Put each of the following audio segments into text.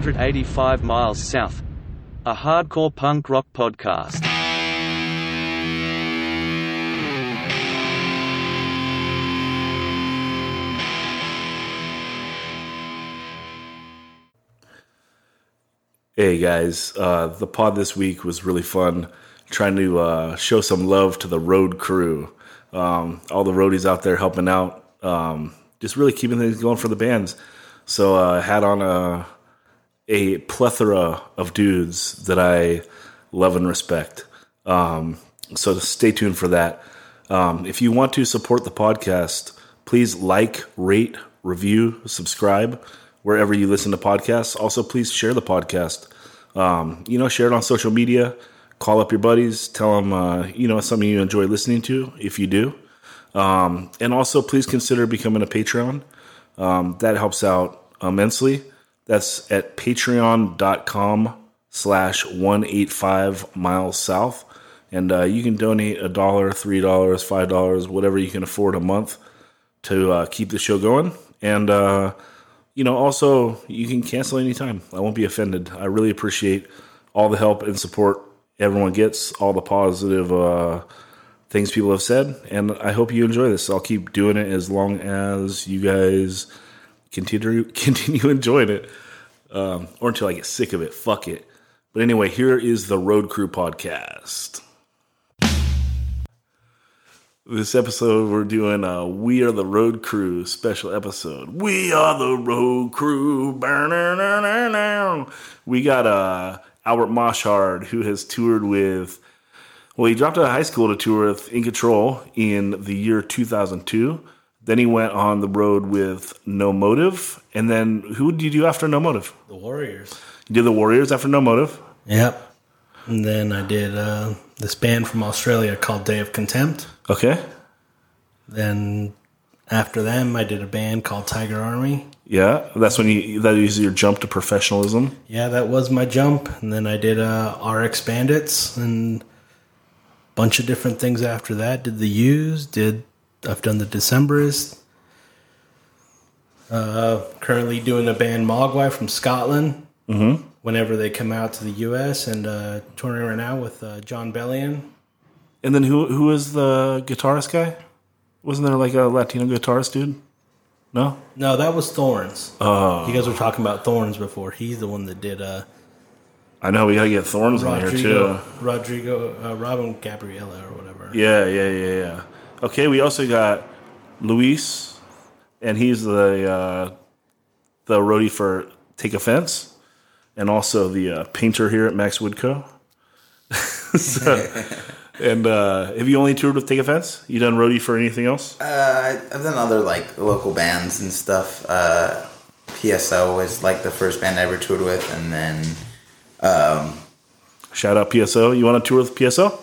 185 Miles South, a hardcore punk rock podcast. Hey guys, uh, the pod this week was really fun. Trying to uh, show some love to the road crew, um, all the roadies out there helping out, um, just really keeping things going for the bands. So I uh, had on a a plethora of dudes that I love and respect. Um, so stay tuned for that. Um, if you want to support the podcast, please like, rate, review, subscribe wherever you listen to podcasts. Also, please share the podcast. Um, you know, share it on social media. Call up your buddies. Tell them, uh, you know, something you enjoy listening to if you do. Um, and also, please consider becoming a Patreon. Um, that helps out immensely. That's at patreon.com slash 185 miles south. And uh, you can donate a dollar, three dollars, five dollars, whatever you can afford a month to uh, keep the show going. And uh, you know, also you can cancel anytime. I won't be offended. I really appreciate all the help and support everyone gets, all the positive uh, things people have said, and I hope you enjoy this. I'll keep doing it as long as you guys continue continue enjoying it, um, or until I get sick of it. Fuck it. But anyway, here is the Road Crew podcast. This episode, we're doing a We Are the Road Crew special episode. We are the Road Crew. We got uh, Albert Moshard, who has toured with, well, he dropped out of high school to tour with In Control in the year 2002. Then he went on the road with No Motive. And then who did you do after No Motive? The Warriors. You did the Warriors after No Motive? Yep. And then I did uh, this band from Australia called Day of Contempt. Okay. Then after them, I did a band called Tiger Army. Yeah, that's when you that is your jump to professionalism. Yeah, that was my jump. And then I did uh, RX Bandits and a bunch of different things after that. Did the U's, did I've done the Decemberists. Uh, currently doing a band Mogwai from Scotland. Mm-hmm. Whenever they come out to the U.S. and uh, touring right now with uh, Jon Bellion. And then who who is the guitarist guy? Wasn't there like a Latino guitarist dude? No. No, that was Thorns. Oh, You guys were talking about Thorns before. He's the one that did uh, I know we gotta get Thorns in here Rodrigo, too. Rodrigo, uh, Robin Gabriella or whatever. Yeah, yeah, yeah, yeah. Okay, we also got Luis, and he's the uh, the roadie for Take Offense, and also the uh, painter here at Max Woodco. so, and uh, have you only toured with Take Offense? You done roadie for anything else? Uh, I've done other like local bands and stuff. Uh, PSO was like the first band I ever toured with, and then um, Shout out PSO. You want to tour with PSO?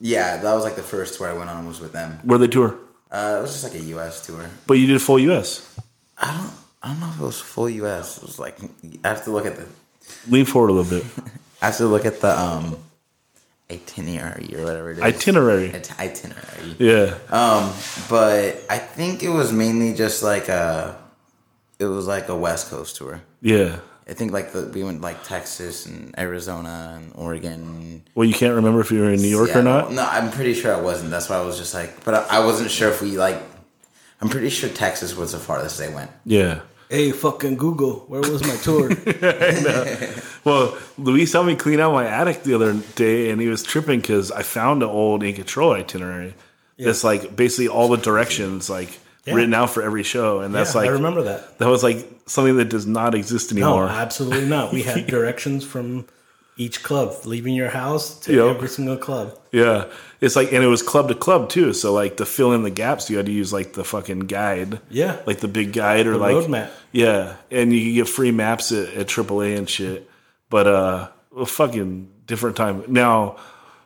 Yeah, that was like the first tour I went on was with them. Where they tour? Uh, it was just like a U.S. tour. But you did full US. I don't, I don't know if it was full U.S. It was like I have to look at the, Lean forward a little bit. I have to look at the um, itinerary or whatever it is. Itinerary. It- itinerary. Yeah. Um, but I think it was mainly just like a, it was like a West Coast tour. Yeah. I think like the, we went like Texas and Arizona and Oregon. Well, you can't remember if you were in New York or not? No, I'm pretty sure I wasn't. That's why I was just like, but I, I wasn't sure if we like. I'm pretty sure Texas was the farthest they went. Yeah. Hey, fucking Google, where was my tour? Well, Luis helped me clean out my attic the other day, and he was tripping because I found an old In Control itinerary. That's like basically all the directions, like Yeah. written out for every show, and that's yeah, like I remember that. that was like something that does not exist anymore. No, absolutely not. We had directions from each club, leaving your house to Yep. every single club. yeah, it's like, and it was club to club too. So like to fill in the gaps, you had to use like the fucking guide, Yeah, like the big guide or The like road map. Yeah, and you get free maps at, at AAA and shit. But uh, a fucking different time. Now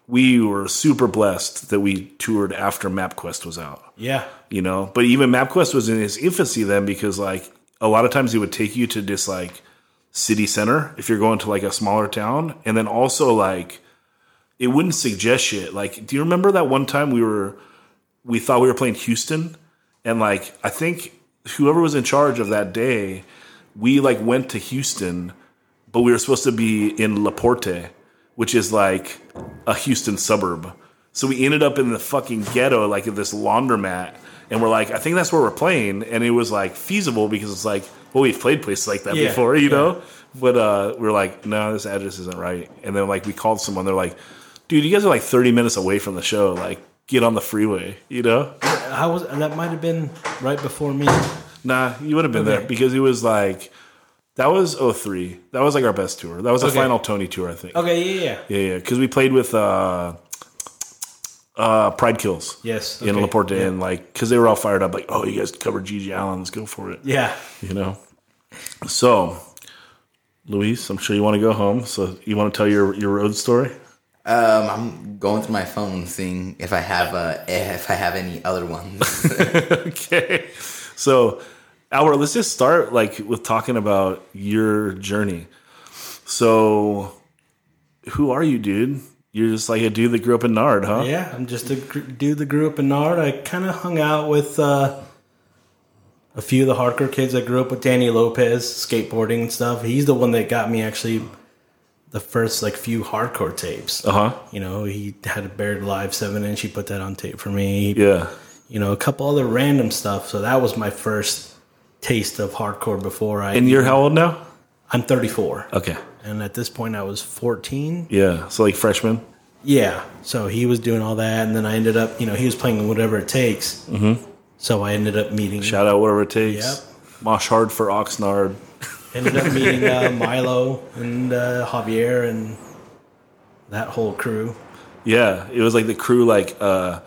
we were super blessed that we toured after MapQuest was out. Yeah, You know, but even MapQuest was in its infancy then because like a lot of times it would take you to this like city center if you're going to like a smaller town, and then also like it wouldn't suggest shit. Like, do you remember that one time we were we thought we were playing Houston, and like I think whoever was in charge of that day we like went to Houston, but we were supposed to be in La Porte, which is like a Houston suburb. So we ended up in the fucking ghetto, like at this laundromat, and we're like, I think that's where we're playing, and it was like feasible because it's like, well, we've played places like that Yeah, before, you yeah. know. But uh, we are like, no, this address isn't right. And then like we called someone, they're like, dude, you guys are like 30 minutes away from the show. Like, get on the freeway, you know? I was that might have been right before me. Nah, you would have been there Okay. because it was like that was 03. That was like our best tour. That was the Okay. final Tony tour, I think. Okay, yeah, yeah. Yeah, yeah, because we played with uh, uh, Pride Kills. Yes, in okay, La Porte, yeah. and like because they were all fired up, like, oh, you guys covered GG Allin, let's go for it. Yeah. You know. So, Luis, I'm sure you want to go home. So you want to tell your your road story? Um, I'm going through my phone, seeing if I have uh, if I have any other ones. okay. So, Albert, let's just start like with talking about your journey. So, who are you, dude? You're just like a dude that grew up in Nard, huh? Yeah, I'm just a gr- dude that grew up in Nard. I kind of hung out with uh, a few of the hardcore kids. I grew up with Danny Lopez, skateboarding and stuff. He's the one that got me actually the first like few hardcore tapes. Uh huh. You know, he had a Baird Live seven inch. He put that on tape for me. Yeah. You know, a couple other random stuff. So that was my first taste of hardcore before I. And you're how old now? I'm 34, Okay. And at this point I was 14. Yeah. So like freshman. Yeah. So he was doing all that, and then I ended up, you know, he was playing whatever it takes. Mm-hmm. So I ended up meeting, Shout out whatever it takes. Yep. Mosh hard for Oxnard. ended up meeting uh, Milo and uh, Javier and that whole crew. Yeah, it was like the crew, like uh,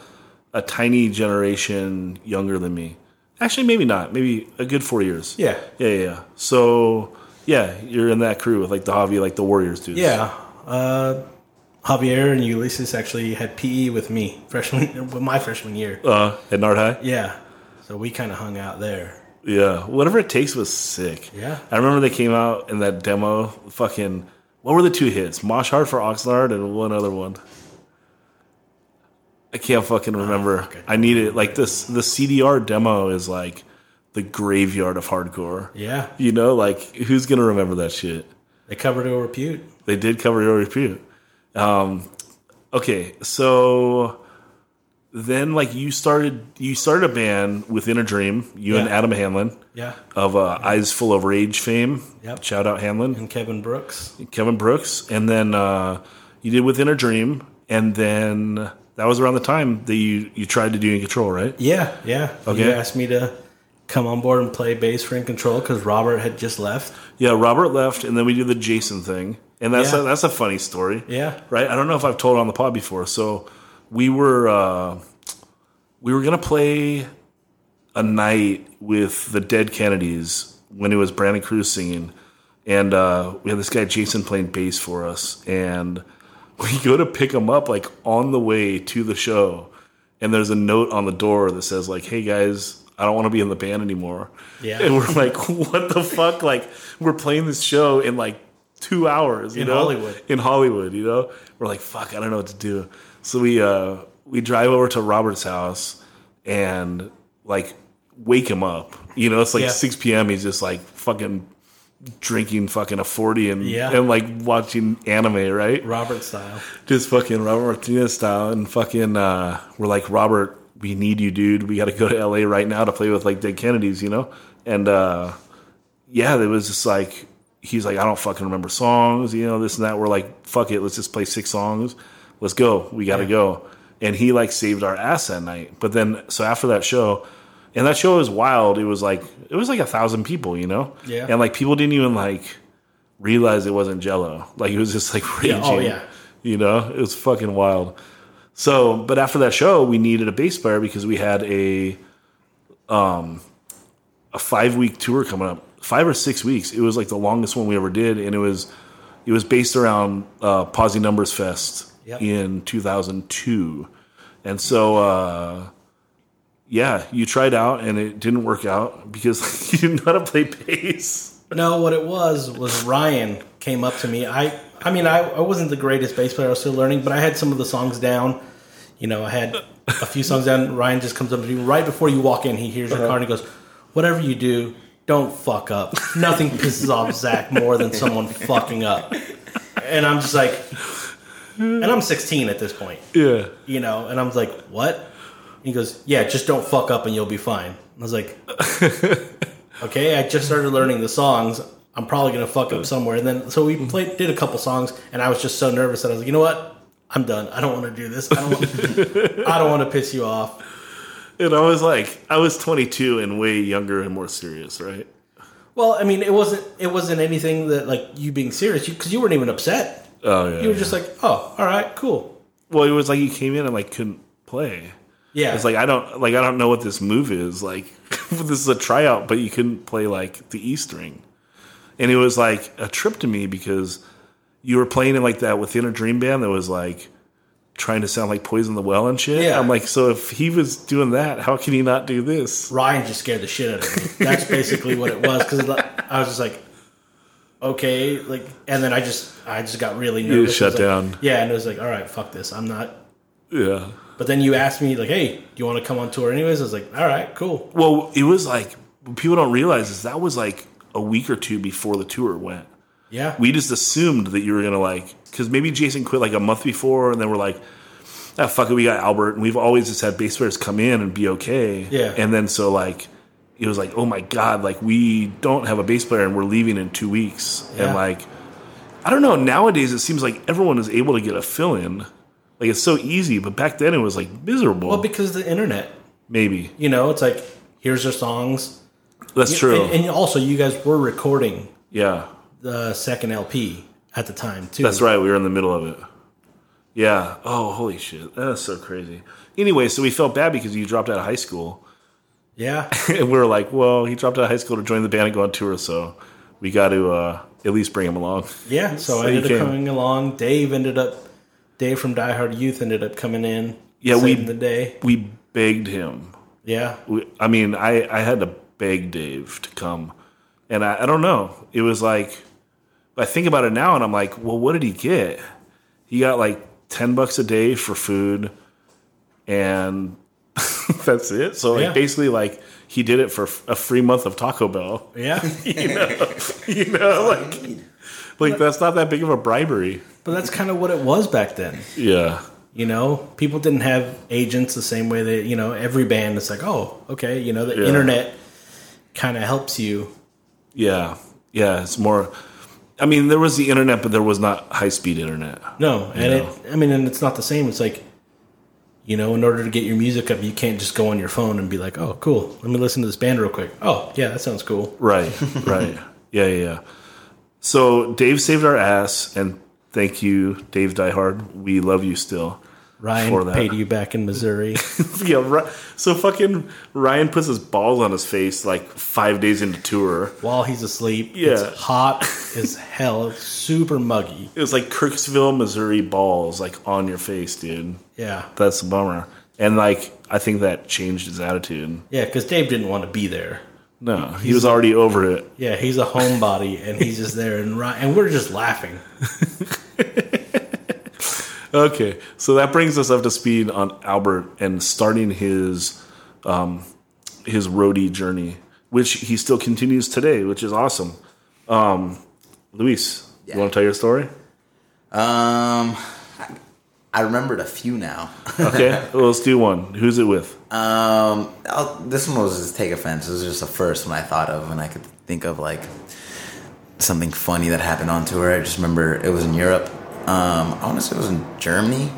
a tiny generation younger than me. Actually, maybe not. Maybe a good four years. Yeah. yeah, yeah. yeah. So yeah, you're in that crew with like the Javi, like the Warriors dudes. Yeah. Uh, Javier and Ulysses actually had PE with me freshman, with my freshman year. Uh, at Nard High. Yeah. So we kind of hung out there. Yeah, whatever it takes was sick. Yeah. I remember they came out in that demo. Fucking, what were the two hits? Mosh hard for Oxnard and one other one. I can't fucking remember. fuck it. I need it. Like this, the CDR demo is like the graveyard of hardcore. Yeah. You know, like who's gonna remember that shit? They covered a repute. They did cover your repute. Um, okay, so then like you started, you started a band within a dream. You and Adam Hanlon Yeah. of uh, Eyes Full of Rage fame. Yep. Shout out Hanlon, And Kevin Brooks. Kevin Brooks, and then uh, you did Within a Dream, and then that was around the time that you you tried to do In Control, right? Yeah. Yeah. Okay. You asked me to come on board and play bass for In Control because Robert had just left. Yeah, Robert left, and then we did the Jason thing, and that's Yeah. a, that's a funny story. Yeah. right? I don't know if I've told it on the pod before. So we were uh, we were gonna play a night with the Dead Kennedys when it was Brandon Cruz singing, and uh, we had this guy Jason playing bass for us, and we go to pick him up like on the way to the show, and there's a note on the door that says like, "Hey guys." I don't want to be in the band anymore. Yeah. And we're like, what the fuck? Like, we're playing this show in like two hours, you In know? Hollywood. in Hollywood, you know? We're like, fuck, I don't know what to do. So we uh we drive over to Robert's house and like wake him up. You know, it's like Yeah. six PM, he's just like fucking drinking fucking a forty and Yeah. and like watching anime, right? Robert style. Just fucking Robert Martinez style and fucking uh we're like, Robert, we need you, dude. We gotta go to LA right now to play with like Dead Kennedys, you know? And uh yeah, it was just like he's like, I don't fucking remember songs, you know, this and that. We're like, fuck it, let's just play six songs. Let's go. We gotta Yeah. go. And he like saved our ass that night. But then so after that show, and that show was wild. It was like it was like a thousand people, you know? Yeah. And like people didn't even like realize it wasn't jello. Like it was just like raging. Yeah, oh, yeah. You know? It was fucking wild. So, but after that show, we needed a bass player because we had a um a five week tour coming up, five or six weeks. It was like the longest one we ever did, and it was it was based around uh, Posi Numbers Fest Yep. in 2002, and so uh, yeah, you tried out and it didn't work out because you didn't know how to play bass. No, what it was was Ryan came up to me. I I mean I, I wasn't the greatest bass player. I was still learning, but I had some of the songs down. You know, I had a few songs down. Ryan just comes up to you right before you walk in. He hears your uh-huh. car and he goes, "Whatever you do, don't fuck up. Nothing pisses off Zach more than someone fucking up. And I'm just like, and I'm 16 at this point, Yeah. you know, and I'm like, what? And he goes, yeah, just don't fuck up and you'll be fine. And I was like, okay, I just started learning the songs. I'm probably gonna fuck up somewhere. And then so we mm-hmm. played, did a couple songs, and I was just so nervous that I was like, you know what? I'm done. I don't want to do this. I don't. Want, I don't want to piss you off. And I was like, I was 22 and way younger and more serious, right? Well, I mean, it wasn't. It wasn't anything that like you being serious because you, weren't even upset. Oh yeah. You were just like, oh, all right, cool. well, it was like you came in and like couldn't play. Yeah, It's like I don't like I don't know what this move is. Like this is a tryout, but you couldn't play like the E string, and it was like a trip to me because you were playing in like that within a dream band that was like trying to sound like Poison the Well and shit. Yeah. I'm like, so if he was doing that, how can he not do this? Ryan just scared the shit out of me. That's basically what it was because I was just like, okay, like, and then I just, I just got really nervous. shut It was like- down. Yeah, and it was like, all right, fuck this, I'm not. Yeah. But then you asked me like, hey, do you want to come on tour anyways? I was like, all right, cool. Well, it was like people don't realize is that was like a week or two before the tour went. Yeah, we just assumed that you were gonna like because maybe Jason quit like a month before, and then we're like, ah, fuck it, we got Albert, and we've always just had bass players come in and be okay. Yeah. and then so like it was like, oh my god, like we don't have a bass player and we're leaving in two weeks, Yeah. and like I don't know. Nowadays, it seems like everyone is able to get a fill in. Like it's so easy, but back then it was like miserable. well, because the internet, maybe you know, it's like here's your songs. That's true. And, and also, you guys were recording yeah, the second LP at the time too. That's right. We were in the middle of it. Yeah. Oh, holy shit. That's so crazy. Anyway, so we felt bad because you dropped out of high school. Yeah, And we were like, well, he dropped out of high school to join the band and go on tour, so we got to uh, at least bring him along. yeah. So, So I ended up coming along. Dave ended up, Dave from Die Hard Youth ended up coming in. Yeah, we- the day. We begged him. Yeah, We, I mean, I, I had to beg Dave to come. And I, I don't know. It was like, I think about it now and I'm like, well, what did he get? He got like 10 bucks a day for food and that's it. So like basically like he did it for a free month of Taco Bell. yeah. you know, you know, like, like that's not that big of a bribery. but that's kind of what it was back then. Yeah. You know, people didn't have agents the same way that you know every band. It's like, oh, okay, you know, the Yeah. internet kind of helps you. Yeah. Yeah. It's more, I mean, there was the internet, but there was not high speed internet. No, and it. I mean, and it's not the same. It's like, you know, in order to get your music up, you can't just go on your phone and be like, oh, cool, let me listen to this band real quick. Oh, yeah, that sounds cool. Right, right. Yeah, yeah, yeah. So Dave saved our ass, and thank you, Dave Diehard. We love you still. Ryan that. paid you back in Missouri. Yeah, so fucking Ryan puts his balls on his face like five days into tour. while he's asleep. Yeah. It's hot as hell, super muggy. It was like Kirksville, Missouri balls like on your face, dude. Yeah. That's a bummer. And like, I think that changed his attitude. Yeah, because Dave didn't want to be there. No, he was already over it. Yeah, he's a homebody and he's just there and Ryan, and we're just laughing. Okay, so that brings us up to speed on Albert and starting his um, his roadie journey, which he still continues today, which is awesome. Um, Luis, Yeah. you want to tell your story? Um, I remembered a few now. Okay, well, let's do one. Who's it with? Um, I'll, this one was just take offense. It was just the first one I thought of when I could think of like something funny that happened on tour. I just remember it was in Europe. Um, I want to say it was in Germany.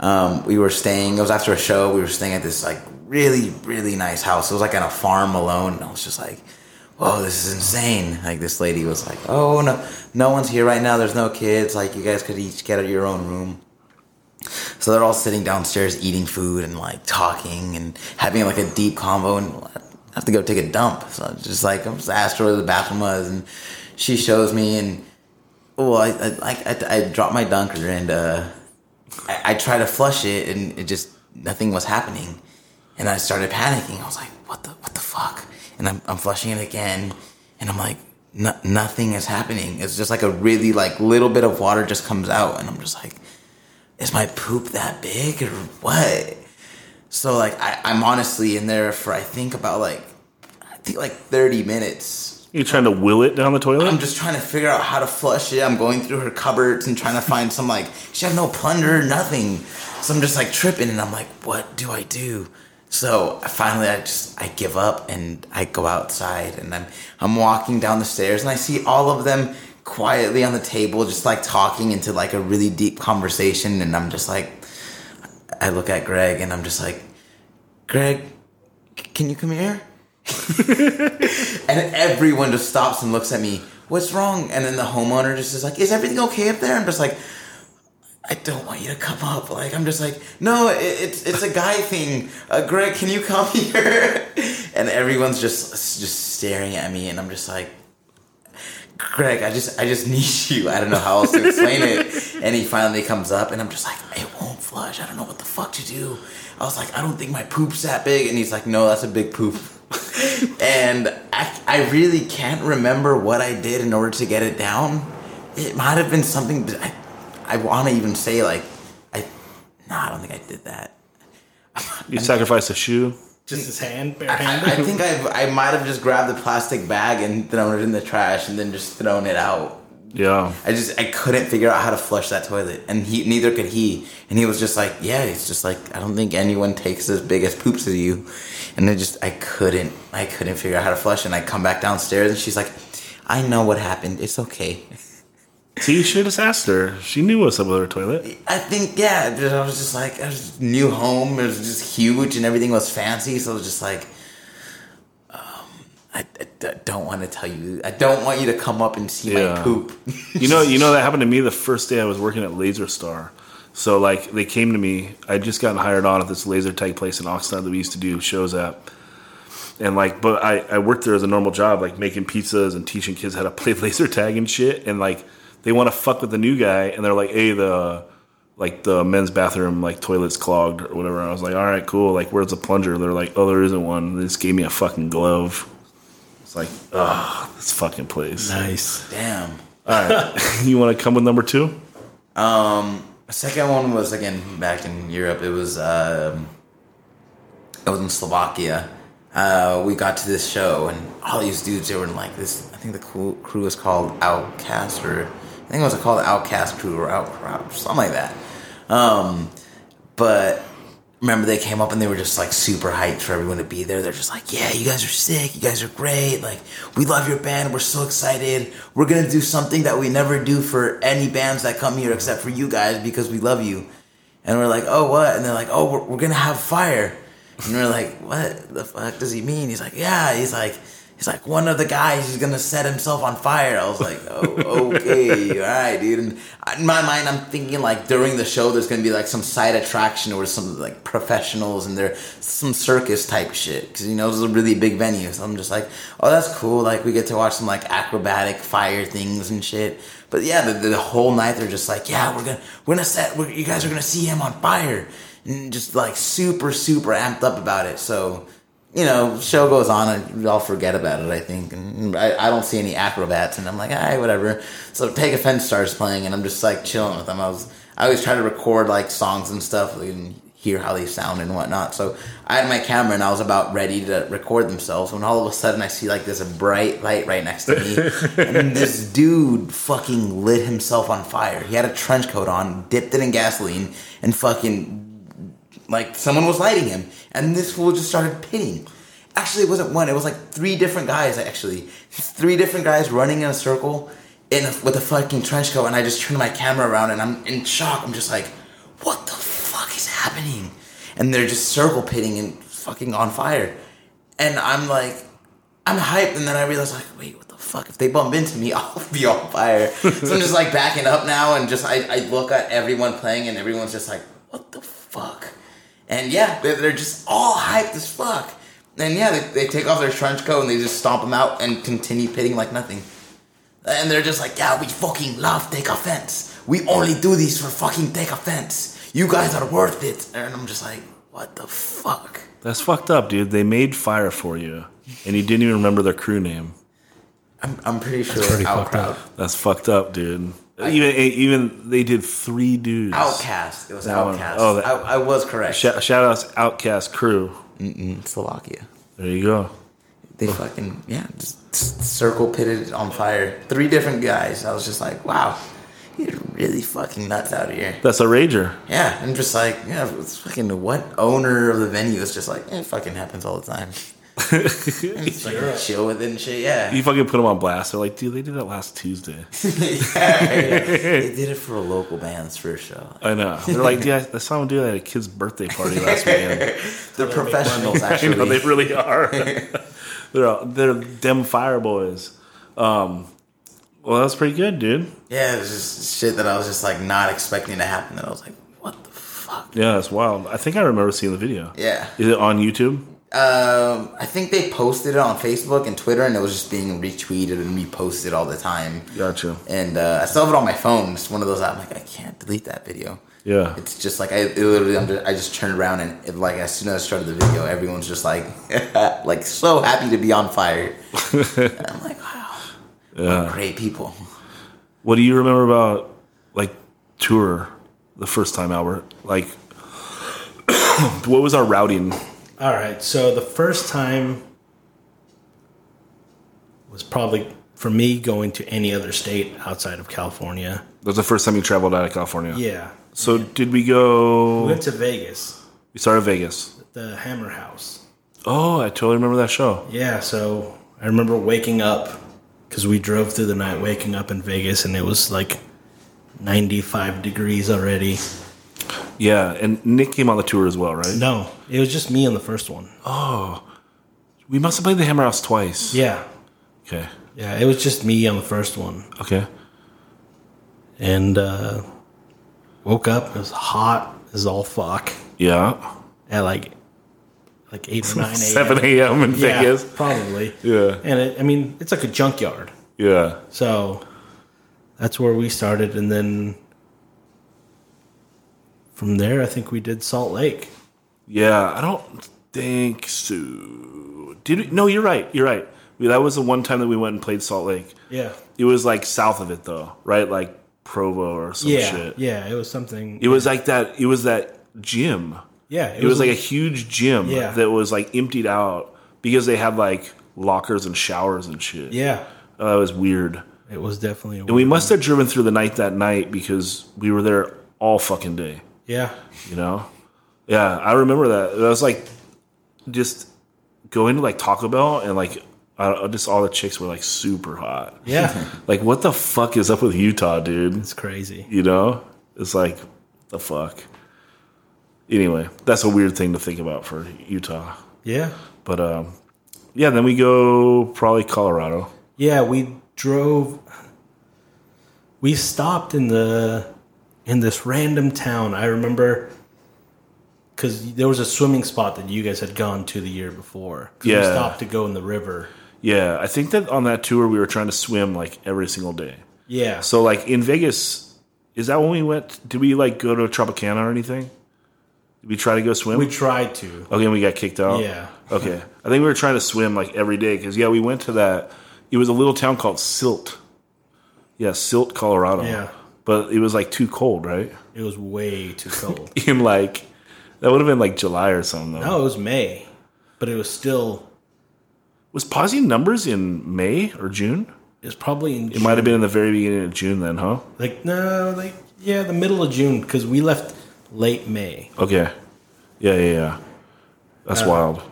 Um, we were staying. It was after a show. We were staying at this like really really nice house. It was like on a farm alone. And I was just like, "Whoa, this is insane!" Like this lady was like, "Oh no, no one's here right now. There's no kids. Like you guys could each get out of your own room." So they're all sitting downstairs eating food and like talking and having like a deep convo and I have to go take a dump. So just like I'm just asked her where the bathroom was and she shows me and well I I I, I dropped my dunker and uh I, I tried to flush it and it just nothing was happening and I started panicking. I was like what the what the fuck and I'm I'm flushing it again and I'm like no, nothing is happening. It's just like a really like little bit of water just comes out and I'm just like is my poop that big or what? So like I, I'm honestly in there for I think about like I think like 30 minutes. You trying to will it down the toilet? I'm just trying to figure out how to flush it. I'm going through her cupboards and trying to find some like she had no plunger, nothing. So I'm just like tripping, and I'm like, what do I do? So finally, I just I give up and I go outside, and I'm I'm walking down the stairs, and I see all of them quietly on the table, just like talking into like a really deep conversation, and I'm just like, I look at Greg, and I'm just like, Greg, can you come here? and everyone just stops and looks at me. What's wrong? And then the homeowner just is like, "Is everything okay up there?" I'm just like, "I don't want you to come up." Like I'm just like, "No, it, it's it's a guy thing." Uh, Greg, can you come here? and everyone's just just staring at me, and I'm just like, Greg, I just I just need you. I don't know how else to explain it. And he finally comes up, and I'm just like, it won't flush. I don't know what the fuck to do. I was like, I don't think my poop's that big, and he's like, No, that's a big poop. and I I really can't remember what I did in order to get it down. It might have been something that I I want to even say like I no, I don't think I did that. you sacrificed a shoe. Just his hand, I, barehanded. I think I I might have just grabbed the plastic bag and thrown it in the trash and then just thrown it out. Yeah. I just I couldn't figure out how to flush that toilet, and he neither could he. And he was just like, "Yeah, it's just like I don't think anyone takes as big as poops as you." And I just I couldn't I couldn't figure out how to flush. And I come back downstairs, and she's like, "I know what happened. It's okay." See, you should have asked her. She knew what's up with her toilet. I think yeah. I was just like, I was new home. It was just huge, and everything was fancy. So I was just like. I, I d- don't want to tell you. I don't want you to come up and see Yeah. my poop. You know, you know that happened to me the first day I was working at Laser Star. So like they came to me. I just gotten hired on at this laser tag place in Oxnard that we used to do shows at. And like, but I, I worked there as a normal job, like making pizzas and teaching kids how to play laser tag and shit. And like, they want to fuck with the new guy, and they're like, "Hey, the like the men's bathroom like toilet's clogged or whatever." I was like, "All right, cool. Like, where's the plunger?" They're like, "Oh, there isn't one." They just gave me a fucking glove. It's like, ugh, this fucking place. nice. Damn. All right, you want to come with number two? Um, second one was again back in Europe. It was um, it was in Slovakia. Uh, we got to this show and all these dudes they were in like this. I think the crew, crew was called Outcast or I think it was called Outcast Crew or Outcrowd or something like that. Um, but remember they came up and they were just like super hyped for everyone to be there. They're just like, yeah, you guys are sick. You guys are great. Like, we love your band. We're so excited. We're going to do something that we never do for any bands that come here except for you guys because we love you. And we're like, oh, what? And they're like, oh, we're, we're going to have fire. And we're like, what the fuck does he mean? He's like, yeah. He's like, he's like, one of the guys is to set himself on fire. I was like, oh, okay. All right, dude. And in my mind, I'm thinking like during the show, there's to be like some side attraction or some like professionals and there some circus type shit. Cause you know, this is a really big venue. So I'm just like, oh, that's cool. Like we get to watch some like acrobatic fire things and shit. But yeah, the, the whole night they're just like, yeah, we're gonna we're gonna set, we're, you guys are gonna see him on fire, and just like super super amped up about it. So you know, show goes on and we all forget about it. I think, and I, I don't see any acrobats, and I'm like, all right, whatever. So Take Offense starts playing, and I'm just like chilling with them. I was I always try to record like songs and stuff and hear how they sound and whatnot. So I had my camera and I was about ready to record themselves when all of a sudden I see like this bright light right next to me, and this dude fucking lit himself on fire. He had a trench coat on, dipped it in gasoline, and fucking like someone was lighting him, and this fool just started pitting. Actually, it wasn't one; it was like three different guys. Actually, three different guys running in a circle in a, with a fucking trench coat, and I just turned my camera around, and I'm in shock. I'm just like, "What the fuck is happening?" And they're just circle pitting and fucking on fire, and I'm like, I'm hyped, and then I realize like, wait, what the fuck? If they bump into me, I'll be on fire. so I'm just like backing up now, and just I, I look at everyone playing, and everyone's just like, what the fuck? And yeah, they're, they're just all hyped as fuck. And yeah, they, they take off their trench coat and they just stomp them out and continue pitting like nothing. And they're just like, yeah, we fucking love take offense. We only do these for fucking take offense. You guys are worth it. And I'm just like, what the fuck? That's fucked up, dude. They made fire for you, and you didn't even remember their crew name. I'm, I'm pretty sure pretty fucked Outcrowd. up. That's fucked up, dude. Even even they did three dudes. Outcast. It was That one. Outcast. Oh, that- I, I was correct. Shout, shout outs Outcast crew. in Slovakia. There you go. they fucking yeah, just s- circle pitted on fire. Three different guys. I was just like, wow, you're really fucking nuts out here. That's a rager. Yeah, I'm just like, yeah, it's fucking what owner of the venue is just like, eh, it fucking happens all the time. Just fucking chill with it and shit. Yeah, You fucking put them on blast. They're like, dude, they did that last Tuesday. yeah, they did it for a local band's first show. I know. They're like, dude, I saw them do that at a kid's birthday party last weekend. They're professionals, I actually. know they really are. they're all- they're them fire boys. Um, well, that's pretty good, dude. Yeah, it was just shit that I was just like not expecting to happen. And I was like, what the fuck? Yeah, that's wild. I think I remember seeing the video. Yeah. Is it on YouTube? Um, I think they posted it on Facebook and Twitter, and it was just being retweeted and reposted all the time. Gotcha. And uh, I still have it on my phone. It's one of those I'm like, I can't delete that video. Yeah. It's just like I it literally, I'm just, I just turned around and it, like as soon as I started the video, everyone's just like, like so happy to be on fire. I'm like, wow, Yeah. great people. What do you remember about like tour the first time, Albert? Like, what was our routing? All right. So the first time was probably for me going to any other state outside of California. That was the first time you traveled out of California. Yeah. So did we go? We went to Vegas, We started Vegas. the Hammer House. Oh, I totally remember that show. Yeah. So I remember waking up because we drove through the night, waking up in Vegas, and it was like 95 degrees already. Yeah, and Nick came on the tour as well, right? No, it was just me on the first one. Oh, we must have played the Hammer House twice. Yeah. Okay. Yeah. It was just me on the first one. Okay. And uh, woke up. It was hot as all fuck Yeah. at like like eight or nine a.m. Seven a.m. in Yeah, Vegas. probably. Yeah. And it, I mean, it's like a junkyard. Yeah. So that's where we started, and then from there, I think we did Salt Lake. Yeah. I don't think so. Did we? No, you're right. You're right. We, that was the one time that we went and played Salt Lake. Yeah. It was like south of it though, right? Like Provo or some Yeah. shit. Yeah. It was something. It was like that. It was that gym. yeah. It was like a huge gym Yeah. that was like emptied out because they had like lockers and showers and shit. yeah. Oh, that was weird. It was definitely. A And we must have driven through the night that night because we were there all fucking day. Yeah. You know? Yeah, I remember that. It was like just going to like Taco Bell and like uh, just all the chicks were like super hot. Yeah. Like, what the fuck is up with Utah, dude? it's crazy. You know? It's like, the fuck. Anyway, that's a weird thing to think about for Utah. Yeah. But um, yeah, then we go probably Colorado. Yeah. We drove. We stopped in the in this random town. I remember because there was a swimming spot that you guys had gone to the year before. 'Cause We Yeah. stopped to go in the river. Yeah, I think that on that tour we were trying to swim like every single day. Yeah. So like in Vegas, is that when we went? Did we like go to Tropicana or anything? Did we try to go swim? we tried to. okay, and we got kicked out. Yeah. Okay, I think we were trying to swim like every day because yeah, we went to that. It was a little town called Silt. Yeah, Silt, Colorado. Yeah. But it was like too cold, right? It was way too cold. In like that would have been like July or something. Though. no, it was May, but it was still. Was Posi Numbers in May or June? It's probably in. It might have been in the very beginning of June then, huh? like no, like yeah, the middle of June because we left late May. Okay. Yeah, yeah, yeah. That's wild.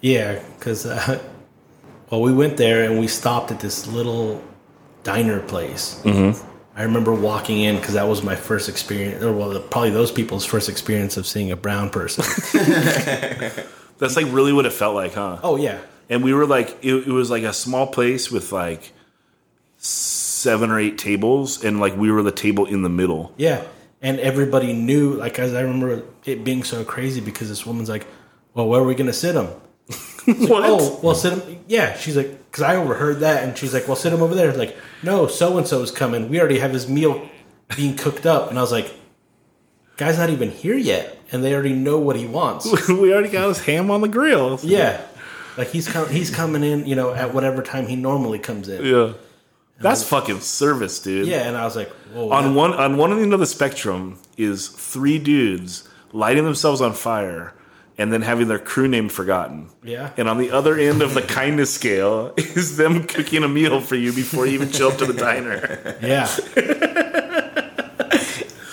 Yeah, because uh, well, we went there and we stopped at this little diner place. Mm-hmm. I remember walking in because that was my first experience, or well, probably those people's first experience of seeing a brown person. That's like really what it felt like, huh? oh yeah, And we were like, it, it was like a small place with like seven or eight tables, and like we were the table in the middle. yeah, and everybody knew. Like as I remember it being so crazy because this woman's like, "Well, where are we gonna sit him?" What? Oh, well, sit him. Yeah, she's like, because I overheard that, and she's like, "Well, sit him over there." Like, no, so and so is coming. We already have his meal being cooked up, and I was like, "Guy's not even here yet, and they already know what he wants." we already got his ham on the grill. yeah, like he's com- he's coming in, you know, at whatever time he normally comes in. Yeah. That's fucking service, dude. Yeah, and I was like, "Whoa!" On that- one on one end of the spectrum is three dudes lighting themselves on fire and then having their crew name forgotten. Yeah. And on the other end of the kindness scale is them cooking a meal for you before you even show up to the diner. Yeah.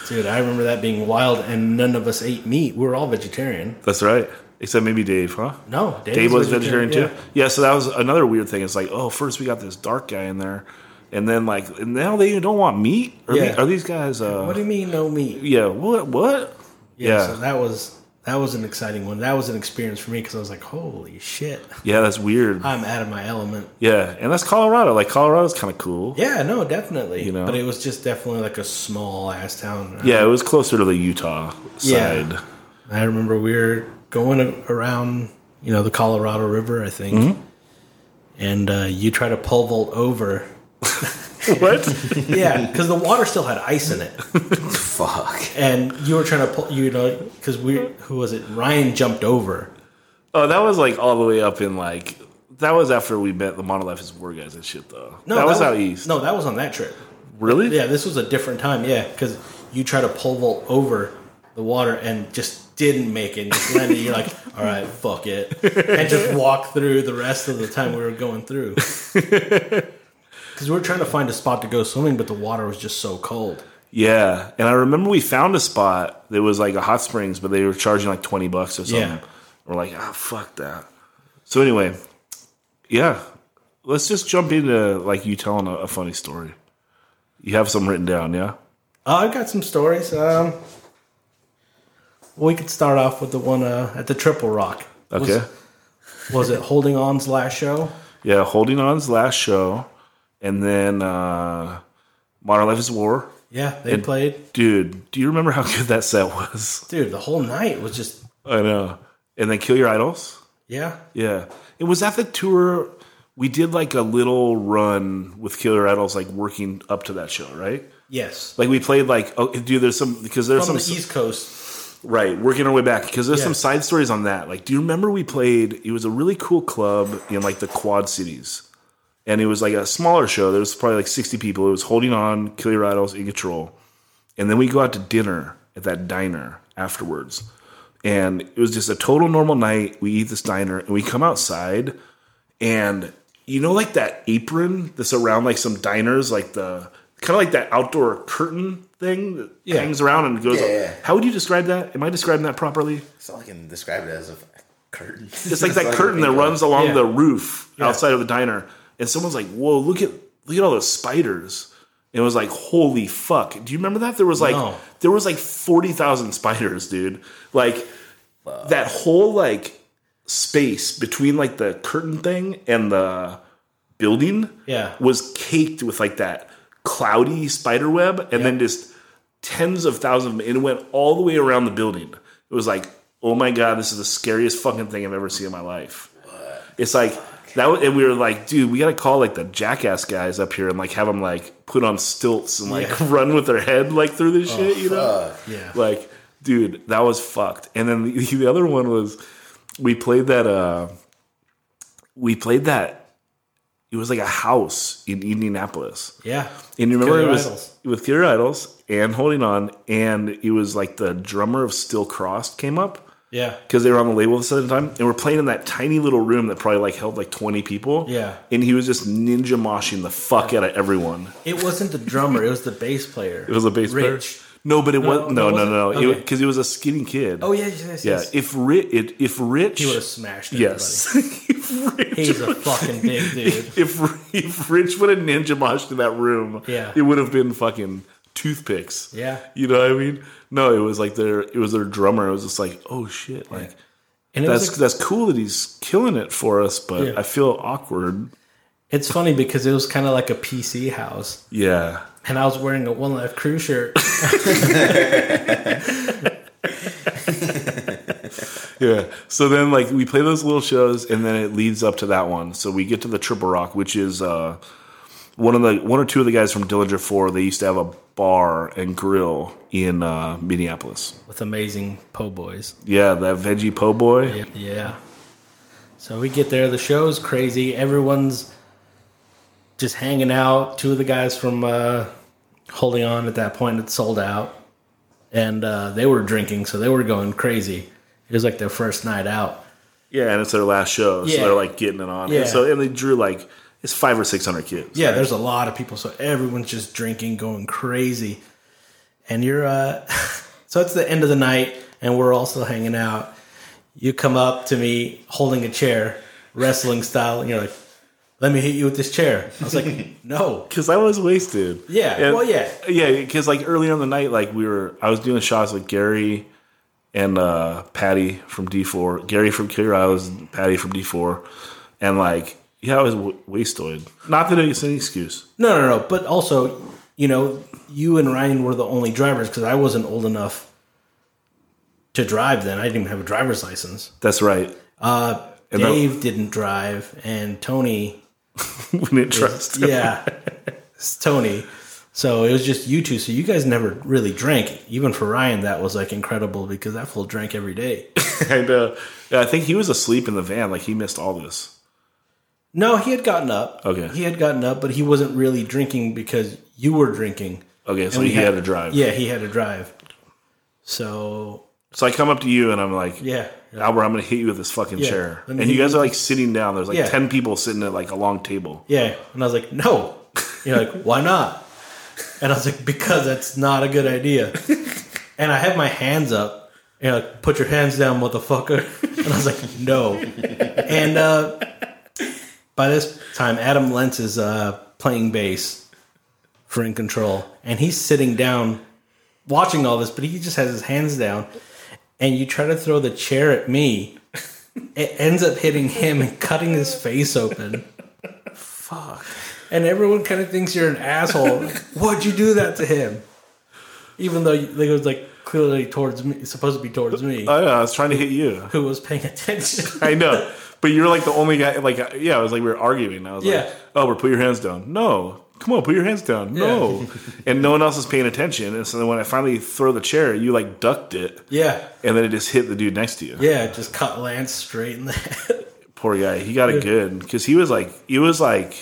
Dude, I remember that being wild, and none of us ate meat. We were all vegetarian. That's right. Except maybe Dave, huh? No, Dave, Dave was vegetarian, too. yeah. Yeah. so that was another weird thing. It's like, oh, first we got this dark guy in there, and then like and now they don't want meat. Are, Yeah. the- are these guys? Uh, What do you mean no meat? yeah. What? What? Yeah, Yeah. So that was that was an exciting one. That was an experience for me because I was like, holy shit, Yeah, that's weird. I'm out of my element. yeah, and that's Colorado. Like Colorado's kind of cool. Yeah, no, definitely. You know? but it was just definitely like a small ass town. Yeah, it was closer to the Utah Yeah. side. I remember we were going around, you know, the Colorado River, I think, Mm-hmm. and uh, you try to pole vault over. what? Yeah, because the water still had ice in it, Fuck. and you were trying to pull, you know, because we, who was it? Ryan jumped over. Oh, that was like all the way up in like. That was after we met the Modern Life is War guys and shit, though. No, that, was out east. No, that was on that trip. really? Yeah, this was a different time. Yeah, because you try to pole vault over the water and just didn't make it. And just landed. You're like, all right, fuck it, and just walk through the rest of the time we were going through. Because we were trying to find a spot to go swimming, but the water was just so cold. Yeah, and I remember we found a spot that was like a hot springs, but they were charging like twenty bucks or something. Yeah. We're like, ah, fuck that. So anyway, yeah, let's just jump into like you telling a, a funny story. You have some written down, yeah? Uh, I've got some stories. Um, we could start off with the one uh, at the Triple Rock. Was- Okay. Was, it Holding On's last show? Yeah, Holding On's last show, and then uh Modern Life is War. Yeah, they played. Dude, do you remember how good that set was? Dude, the whole night was just I know. And then Kill Your Idols. yeah. Yeah. It was at the tour we did like a little run with Kill Your Idols like working up to that show, right? Yes. Like we played like oh dude there's some because there's From some the East Coast. right, working our way back because there's Yeah. some side stories on that. Like do you remember we played it was a really cool club in like the Quad Cities. And it was like a smaller show. There was probably like 60 people. It was holding on, Kill Your Idols, In Control. And then we go out to dinner at that diner afterwards. And it was just a total normal night. We eat this diner and we come outside and you know like that apron that's around like some diners, like the kind of like that outdoor curtain thing that Yeah. hangs around and goes Yeah, yeah. How would you describe that? Am I describing that properly? So I can describe it as a curtain. It's like that curtain that runs along Yeah. the roof Yeah. outside of the diner, and someone's like, "Whoa, look at look at all those spiders!" And it was like, "Holy fuck!" Do you remember that? There was like No. there was like forty thousand spiders, dude. Like that whole like space between like the curtain thing and the building, Yeah. was caked with like that cloudy spider web, and then just tens of thousands of them, and it went all the way around the building. It was like, oh my god, this is the scariest fucking thing I've ever seen in my life. It's like that, was, and we were like, dude, we gotta call like the jackass guys up here and like have them like put on stilts and like Yeah. run with their head like through this shit, you know? Fuck. Yeah. Like, dude, that was fucked. And then the, the other one was we played that. uh We played that. It was like a house in Indianapolis. Yeah. And you remember Killer it was Idols. with Kill Your Idols and Holding On, and it was like the drummer of Still Crossed came up Yeah. because they were on the label at the same time, and we're playing in that tiny little room that probably like held like twenty people. Yeah. and he was just ninja moshing the fuck out of everyone. It wasn't the drummer, it was the bass player. It was a bass player. Rich. No, but it was no, no, no, no, no. Okay. Because he was a skinny kid. Oh, yes, yes, yeah. yes. If Rich, it, if Rich, he would have smashed everybody. yes. if Rich, He's a fucking big dude. if if Rich would have ninja moshed in that room, Yeah. it would have been fucking toothpicks. Yeah. you know what I mean? No, it was like their it was their drummer. It was just like, oh shit, like And that's like, that's cool that he's killing it for us, but Yeah. I feel awkward. it's funny because it was kind of like a PC house. Yeah, And I was wearing a One Life Crew shirt. yeah. So then, like, we play those little shows, and then it leads up to that one. So we get to the Triple Rock, which is uh, one of the one or two of the guys from Dillinger Four. They used to have a bar and grill in uh, Minneapolis. with amazing po' boys. Yeah, that veggie po' boy. Yeah. So we get there. The show's crazy. Everyone's just hanging out. Two of the guys from uh, Holding On at that point had sold out. And uh, they were drinking, so they were going crazy. It was like their first night out. Yeah, and it's their last show, so Yeah. they're like getting it on. Yeah. And so and they drew like it's five or six hundred kids. Yeah, there's a lot of people, so everyone's just drinking, going crazy, and you're. uh So it's the end of the night, and we're also hanging out. You come up to me holding a chair, wrestling style, and you're like, "Let me hit you with this chair." I was like, "No." because I was wasted. Yeah, And- well, yeah. yeah. Because like earlier in the night, like we were, I was doing shots with Gary and uh Patty from D four, Gary from Kill Your Idols, Patty from D four, and like yeah, I was w- wasted. Not that it's an excuse. No, no, no. But also, you know, you and Ryan were the only drivers because I wasn't old enough to drive then. I didn't even have a driver's license. That's right. Uh, And that- Dave didn't drive, and Tony, we didn't trust. him. yeah, it's Tony. So it was just you two. So you guys never really drank. Even for Ryan, that was like incredible because that fool drank every day. and uh, yeah, I think he was asleep in the van. Like he missed all this. No, he had gotten up. Okay. he had gotten up, but he wasn't really drinking because you were drinking. Okay, so he we had, to drive. Yeah, he had to drive. So So I come up to you and I'm like, yeah, Albert, I'm going to hit you with this fucking Yeah. chair. Me And you guys are like sitting down. There's like Yeah. 10 people sitting at like a long table. Yeah. And I was like, no. You're like, why not? And I was like, because that's not a good idea. And I have my hands up. And you're like, put your hands down, motherfucker. And I was like, no. And uh, by this time, Adam Lentz is uh, playing bass for In Control. And he's sitting down watching all this, but he just has his hands down. And you try to throw the chair at me. It ends up hitting him and cutting his face open Fuck. and everyone kind of thinks you're an asshole. Why'd you do that to him? Even though it was like clearly towards me, supposed to be towards me, Oh, yeah, I was trying to hit you. who was paying attention. I know. But you're like the only guy, like, yeah, it was like we were arguing. I was Yeah. like, oh, we're put your hands down. No. Come on, put your hands down. No. and no one else is paying attention. And so then when I finally throw the chair, you like ducked it. yeah, And then it just hit the dude next to you. yeah, just cut Lance straight in the head. Poor guy. He got it good because he was like, he was like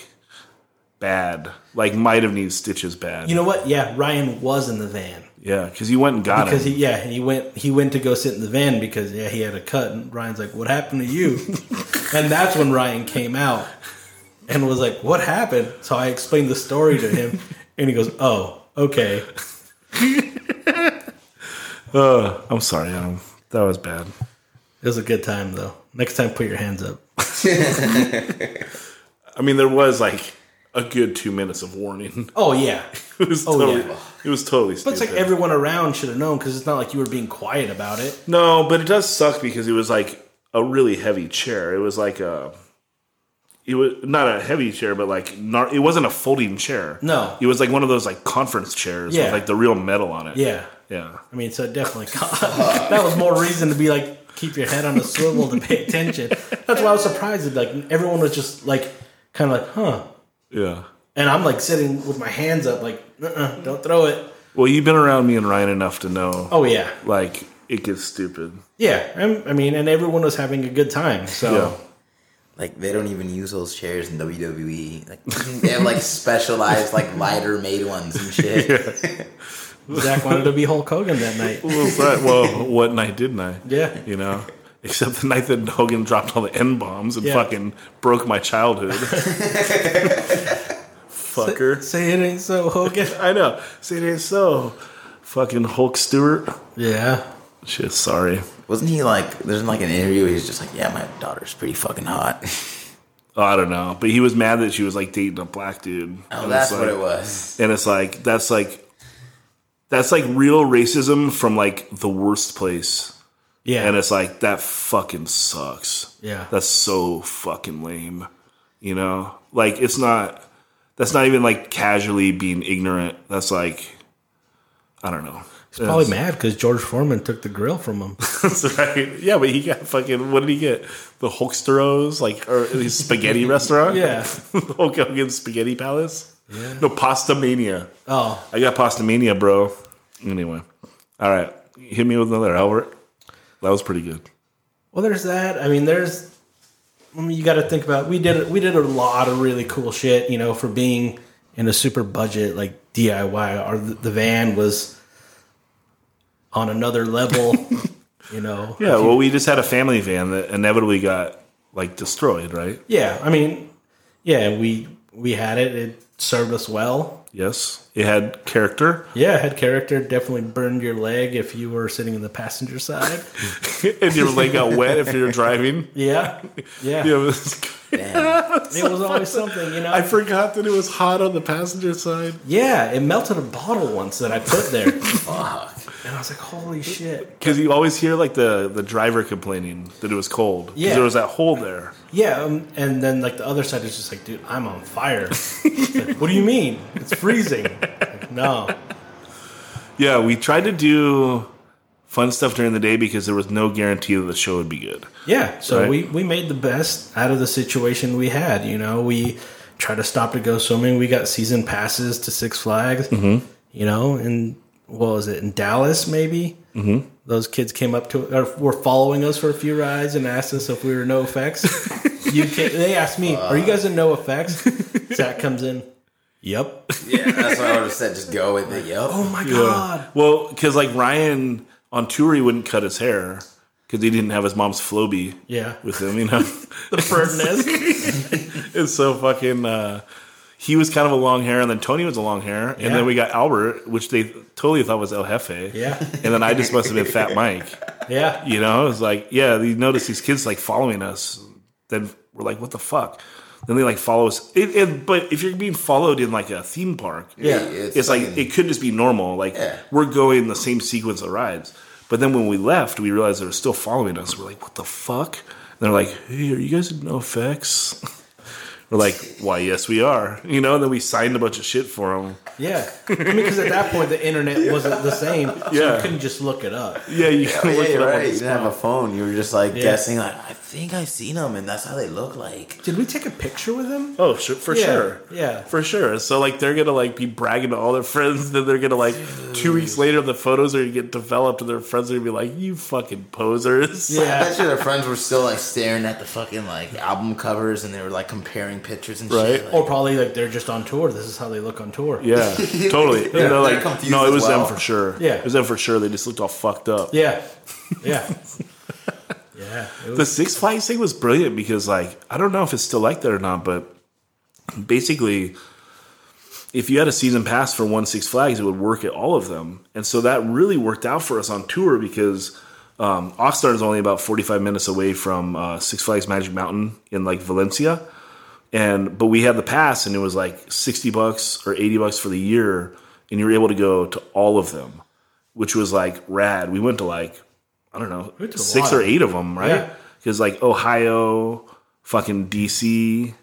bad. Like, might have needed stitches bad. You know what? Yeah, Ryan was in the van yeah, because he went and got because him. he yeah he went he went to go sit in the van because yeah he had a cut and Ryan's like what happened to you, and that's when Ryan came out and was like what happened. So I explained the story to him, and he goes oh okay. Uh, I'm sorry, Adam. That was bad. It was a good time though. Next time, put your hands up. I mean, there was like a good two minutes of warning. Oh yeah, It was Oh, totally, yeah. it was totally but stupid. it's like everyone around should have known because it's not like you were being quiet about it. no, but it does suck because it was like a really heavy chair. It was like a, it was not a heavy chair, but like not, it wasn't a folding chair. No. it was like one of those like conference chairs Yeah. with like the real metal on it. Yeah, yeah. I mean, so it definitely that was more reason to be like keep your head on a swivel to pay attention. That's why I was surprised that like everyone was just like kind of like huh, Yeah. and I'm like sitting with my hands up like uh-uh, don't throw it. Well, you've been around me and Ryan enough to know, Oh yeah, like it gets stupid. yeah. I'm, I mean, and everyone was having a good time. So Yeah. Like they don't even use those chairs in WWE. Like they have like specialized like lighter made ones and shit. Zach wanted to be Hulk Hogan that night. What was that? well, what night didn't I? Yeah. You know, except the night that Hogan dropped all the N bombs and Yeah. fucking broke my childhood. Fucker. Say it ain't so, Hogan. I know. Say it ain't so. Fucking Hulk Stewart. Yeah. Shit, sorry. Wasn't he like? There's like an interview. He's just like, yeah, my daughter's pretty fucking hot. Oh, I don't know. But he was mad that she was like dating a black dude. Oh, And that's it's what it was. And it's like, that's like, that's like real racism from like the worst place. Yeah. And it's like, that fucking sucks. Yeah. That's so fucking lame. You know? Like, it's not, that's not even like casually being ignorant. That's like, I don't know. He's probably mad because George Foreman took the grill from him. That's right. Yeah, but he got fucking, what did he get? The Hulksteros? Like, or his spaghetti restaurant? Yeah. Hulk Hogan's Spaghetti Palace? Yeah. No, Pasta Mania. Oh, I got Pasta Mania, bro. Anyway. All right. Hit me with another, Albert. That was pretty good. well, there's that. I mean, there's. I mean, you got to think about. We did we did a lot of really cool shit. You know, for being in a super budget like DIY. Our the van was on another level. You know. Yeah, well, we just had a family van that inevitably got like destroyed, right? Yeah, I mean, yeah, we we had it. It served us well. Yes, it had character, Yeah, it had character. Definitely burned your leg if you were sitting in the passenger side. and your leg got wet if you're driving. Yeah, yeah. Yeah, it was- Damn. It was always something, you know. I forgot that it was hot on the passenger side. yeah, it melted a bottle once that I put there, Fuck. And I was like, "Holy shit!" Because you always hear like the the driver complaining that it was cold. 'Cause Yeah. there was that hole there. Yeah, um, and then like the other side is just like, "Dude, I'm on fire." Like, what do you mean? It's freezing. Like, no. Yeah, we tried to do fun stuff during the day because there was no guarantee that the show would be good. Yeah, so Right. we, we made the best out of the situation we had. You know, we tried to stop to go swimming. We got season passes to Six Flags. Mm-hmm. You know, and what was it in Dallas? Maybe mm-hmm. those kids came up to or were following us for a few rides and asked us if we were NOFX. you can, they asked me, "Are you guys in NOFX?" Zach comes in. Yep. Yeah, that's what I would have said. Just go with it. Yep. Oh my god. Well, because like Ryan on tour, he wouldn't cut his hair because he didn't have his mom's Flowbee Yeah. with him, you know. The bird nest. it's so fucking. Uh, he was kind of a long hair, and then Tony was a long hair, and then we got Albert, which they totally thought was El Jefe. Yeah. and then I just must have been Fat Mike. Yeah. You know, it was like, yeah, you notice these kids like following us. Then we're like, what the fuck? Then they like follow us. It, it, but if you're being followed in like a theme park, Yeah. it's, like it could just be normal. Like Yeah. we're going the same sequence of rides. But then when we left, we realized they were still following us. We're like, what the fuck? And they're like, hey, are you guys in NOFX? we're like, why, yes, we are. You know, and then we signed a bunch of shit for them. Yeah. I mean, because at that point the internet wasn't the same, so Yeah. you couldn't just look it up. Yeah, you Yeah, can look yeah, it you're up on right. the You didn't have a phone. You were just like Yeah. guessing. Like, I think I've seen them, and that's how they look like. Did we take a picture with them? Oh, sure, for Yeah, sure. yeah. For sure. So like they're gonna like be bragging to all their friends, then they're gonna like two weeks later the photos are gonna get developed and their friends are gonna be like, You fucking posers. I Yeah. bet you their friends were still like staring at the fucking like album covers, and they were like comparing pictures and Right. shit. Like, Or probably like they're just on tour. This is how they look on tour. Yeah, totally. They're- You know, like no, it was well. them for sure. Yeah. it was them for sure. They just looked all fucked up. Yeah. Yeah. yeah. It The Six Flags thing was brilliant because, like, I don't know if it's still like that or not, but basically, if you had a season pass for one Six Flags, it would work at all of them, and so that really worked out for us on tour because um, Oxnard is only about forty-five minutes away from uh, Six Flags Magic Mountain in like Valencia, and but we had the pass, and it was like sixty bucks or eighty bucks for the year, and you were able to go to all of them, which was like rad. We went to like I don't know went to a six or eight of them, right? Yeah. Because like Ohio, fucking DC,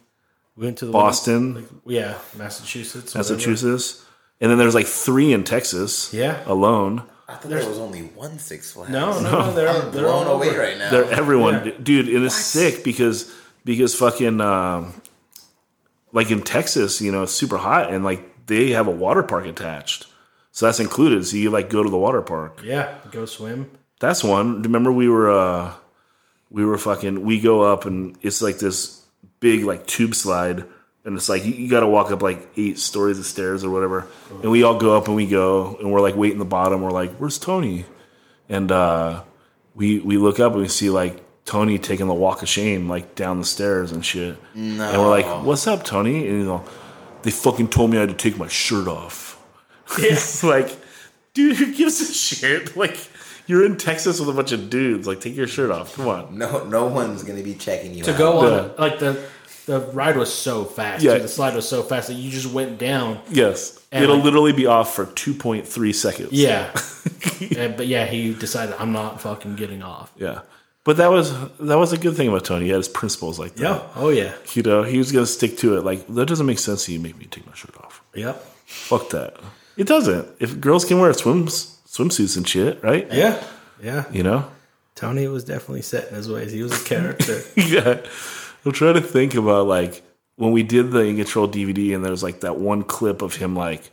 we went to the Boston, yeah, Massachusetts. whatever. Massachusetts, and then there's like three in Texas. Yeah. alone. I thought there was only one Six Flags. No, no, no. They're, I'm they're all blown away over. right now. They're everyone, Yeah. dude. It is sick because because fucking um, like in Texas, you know, it's super hot, and like they have a water park attached, so that's included. So you like go to the water park. Yeah. Go swim. That's one. Remember we were uh we were fucking we go up and it's like this big like tube slide and it's like you, you got to walk up like eight stories of stairs or whatever. And we all go up and we go and we're like waiting the bottom. We're like, "Where's Tony?" And uh we we look up and we see like Tony taking the walk of shame like down the stairs and shit. And we're like, "What's up, Tony?" And you know, they fucking told me I had to take my shirt off. It's like, dude, who gives a shit? Like, you're in Texas with a bunch of dudes. Like, take your shirt off. Come on. No, no one's gonna be checking you To out. go on, Yeah. like the the ride was so fast. Yeah. Yeah. The slide was so fast that you just went down. Yes. And It'll like- literally be off for 2.3 seconds. Yeah. And- but yeah, he decided I'm not fucking getting off. Yeah. But that was that was a good thing about Tony. He had his principles like that. Yeah. Oh yeah. You uh, know, he was gonna stick to it. Like that doesn't make sense. to You make me take my shirt off. Yep. Fuck that. It doesn't. If girls can wear swims swimsuits and shit, right? Yeah. Yeah. You know. Tony was definitely set in his ways. He was a character. yeah. I'm trying to think about like when we did the In Control DVD, and there was like that one clip of him like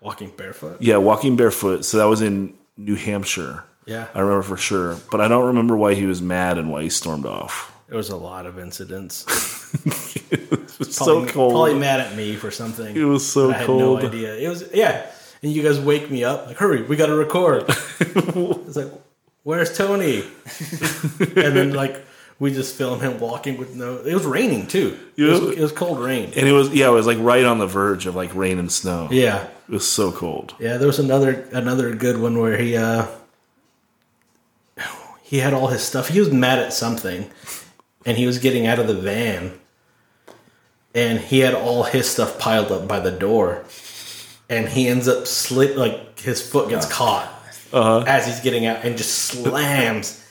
Walking barefoot. yeah walking barefoot. So that was in New Hampshire. Yeah. I remember for sure, but I don't remember why he was mad and why he stormed off. There was a lot of incidents. It was Probably, so cold. Probably mad at me for something. It was so I had cold. no idea. It was yeah. And you guys wake me up like, hurry, we got to record. it's like, Where's Tony? and then like we just film him walking with no. It was raining too. It was, it was cold rain. And it was yeah, it was like right on the verge of like rain and snow. Yeah, It was so cold. yeah. There was another another good one where he uh he had all his stuff. He was mad at something, and he was getting out of the van, and he had all his stuff piled up by the door, and he ends up slip like his foot gets caught uh-huh. as he's getting out and just slams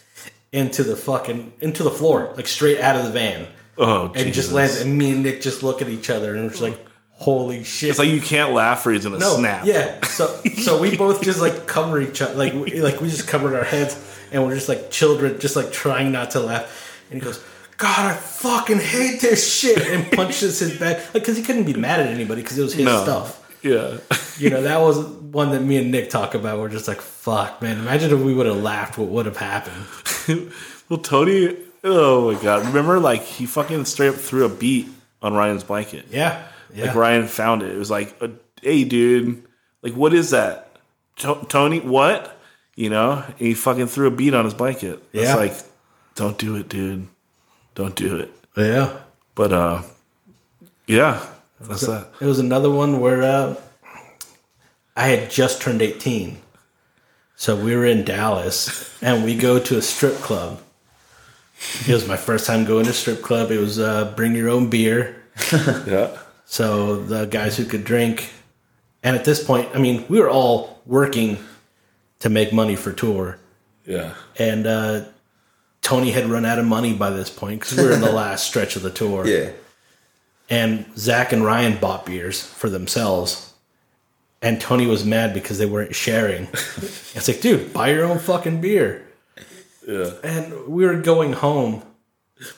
into the fucking into the floor like straight out of the van. Oh, and just lands. And me and Nick just look at each other and we're just like, "Holy shit!" It's like you can't laugh or he's gonna no, snap. yeah. So so we both just like cover each other, like we, like we just covered our heads and we're just like children, just like trying not to laugh. And he goes, "God, I fucking hate this shit," and punches his back, like because he couldn't be mad at anybody because it was his No. stuff. Yeah. You know, that was one that me and Nick talk about. We're just like, "Fuck, man! Imagine if we would have laughed. What would have happened?" well, Tony. Oh my god! Remember, like he fucking straight up threw a beat on Ryan's blanket. Yeah, yeah. Like Ryan found it. It was like, uh, "Hey, dude, like what is that, To- Tony? What? You know?" And he fucking threw a beat on his blanket. It's Yeah. like, don't do it, dude. Don't do it. yeah. But uh, yeah, that's that. It was another one where uh, I had just turned 18. So we were in Dallas and we go to a strip club. It was my first time going to strip club. It was uh, bring your own beer. Yeah. So the guys who could drink. And at this point, I mean, we were all working to make money for tour. Yeah. And uh, Tony had run out of money by this point because we were in the last stretch of the tour. Yeah. and Zach and Ryan bought beers for themselves. And Tony was mad because they weren't sharing. it's like, dude, buy your own fucking beer. Yeah. And we were going home.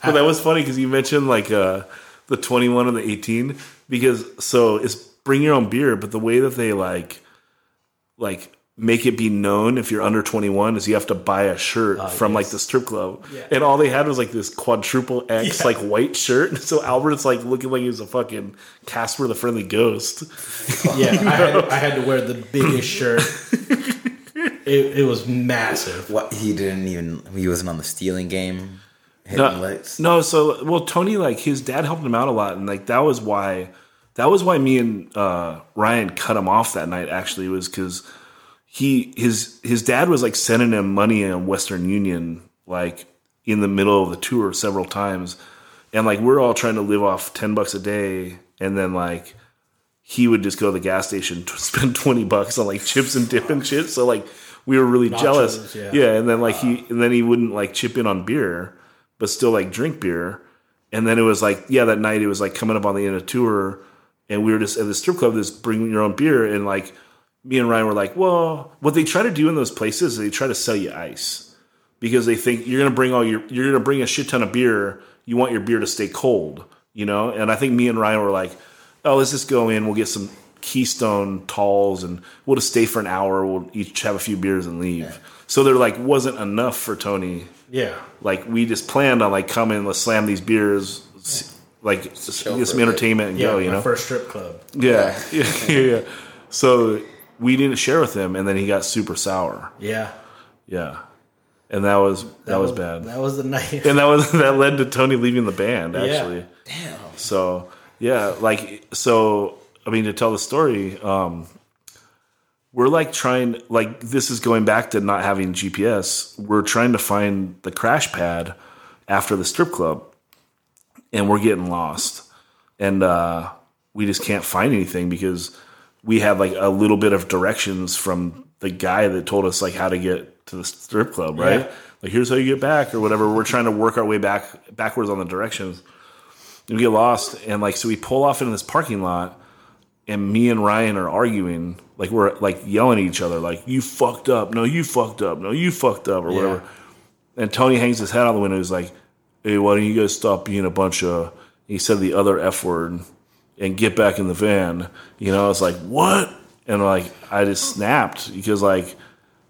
But that was funny because you mentioned like uh, the 21 and the 18 because so it's bring your own beer, but the way that they like like make it be known if you're under 21 is you have to buy a shirt ah, from like yes. the strip club. Yeah. And all they had was like this quadruple X Yeah. like white shirt. So Albert's like looking like he was a fucking Casper the Friendly Ghost. Yeah, I had, I had to wear the biggest shirt. It, it was massive. What he didn't even he wasn't on the stealing game. Hitting No, no, so well, Tony like his dad helped him out a lot, and like that was why that was why me and uh, Ryan cut him off that night. Actually, was because he his his dad was like sending him money in Western Union like in the middle of the tour several times, and like we're all trying to live off ten bucks a day, and then like he would just go to the gas station to spend 20 bucks on like chips and dip and shit. So like we were really jealous. yeah. Yeah. And then like he, and then he wouldn't like chip in on beer, but still like drink beer. And then it was like, yeah, that night it was like coming up on the end of tour and we were just at the strip club, this bring your own beer. And like me and Ryan were like, well, what they try to do in those places, is they try to sell you ice because they think you're to bring all your, you're to bring a shit ton of beer. You want your beer to stay cold, you know? And I think me and Ryan were like, oh, let's just go in. We'll get some Keystone talls and we'll just stay for an hour. We'll each have a few beers and leave. So there like wasn't enough for Tony. Yeah. Like we just planned on like coming, let's slam these beers, like just chill get some entertainment and Yeah, go, my you know? first strip club. yeah. yeah, yeah, yeah. So we didn't share with him, and then he got super sour. Yeah. Yeah, and that was that, was, bad. That was the night. and that was that led to Tony leaving the band. Yeah. Actually, Damn. So yeah, like so. I mean, to tell the story, um, we're like trying. Like this is going back to not having GPS. We're trying to find the crash pad after the strip club, and we're getting lost, and uh, we just can't find anything because we had like a little bit of directions from the guy that told us like how to get to the strip club, right? Yeah. Like here's how you get back or whatever. We're trying to work our way back backwards on the directions and we get lost and like so we pull off into this parking lot and me and Ryan are arguing like we're like yelling at each other like you fucked up. No you fucked up. No you fucked up or whatever. And Tony hangs his head out the window. He's like hey why don't you guys stop being a bunch of he said the other f word and get back in the van. You know I was like what? And like I just snapped because like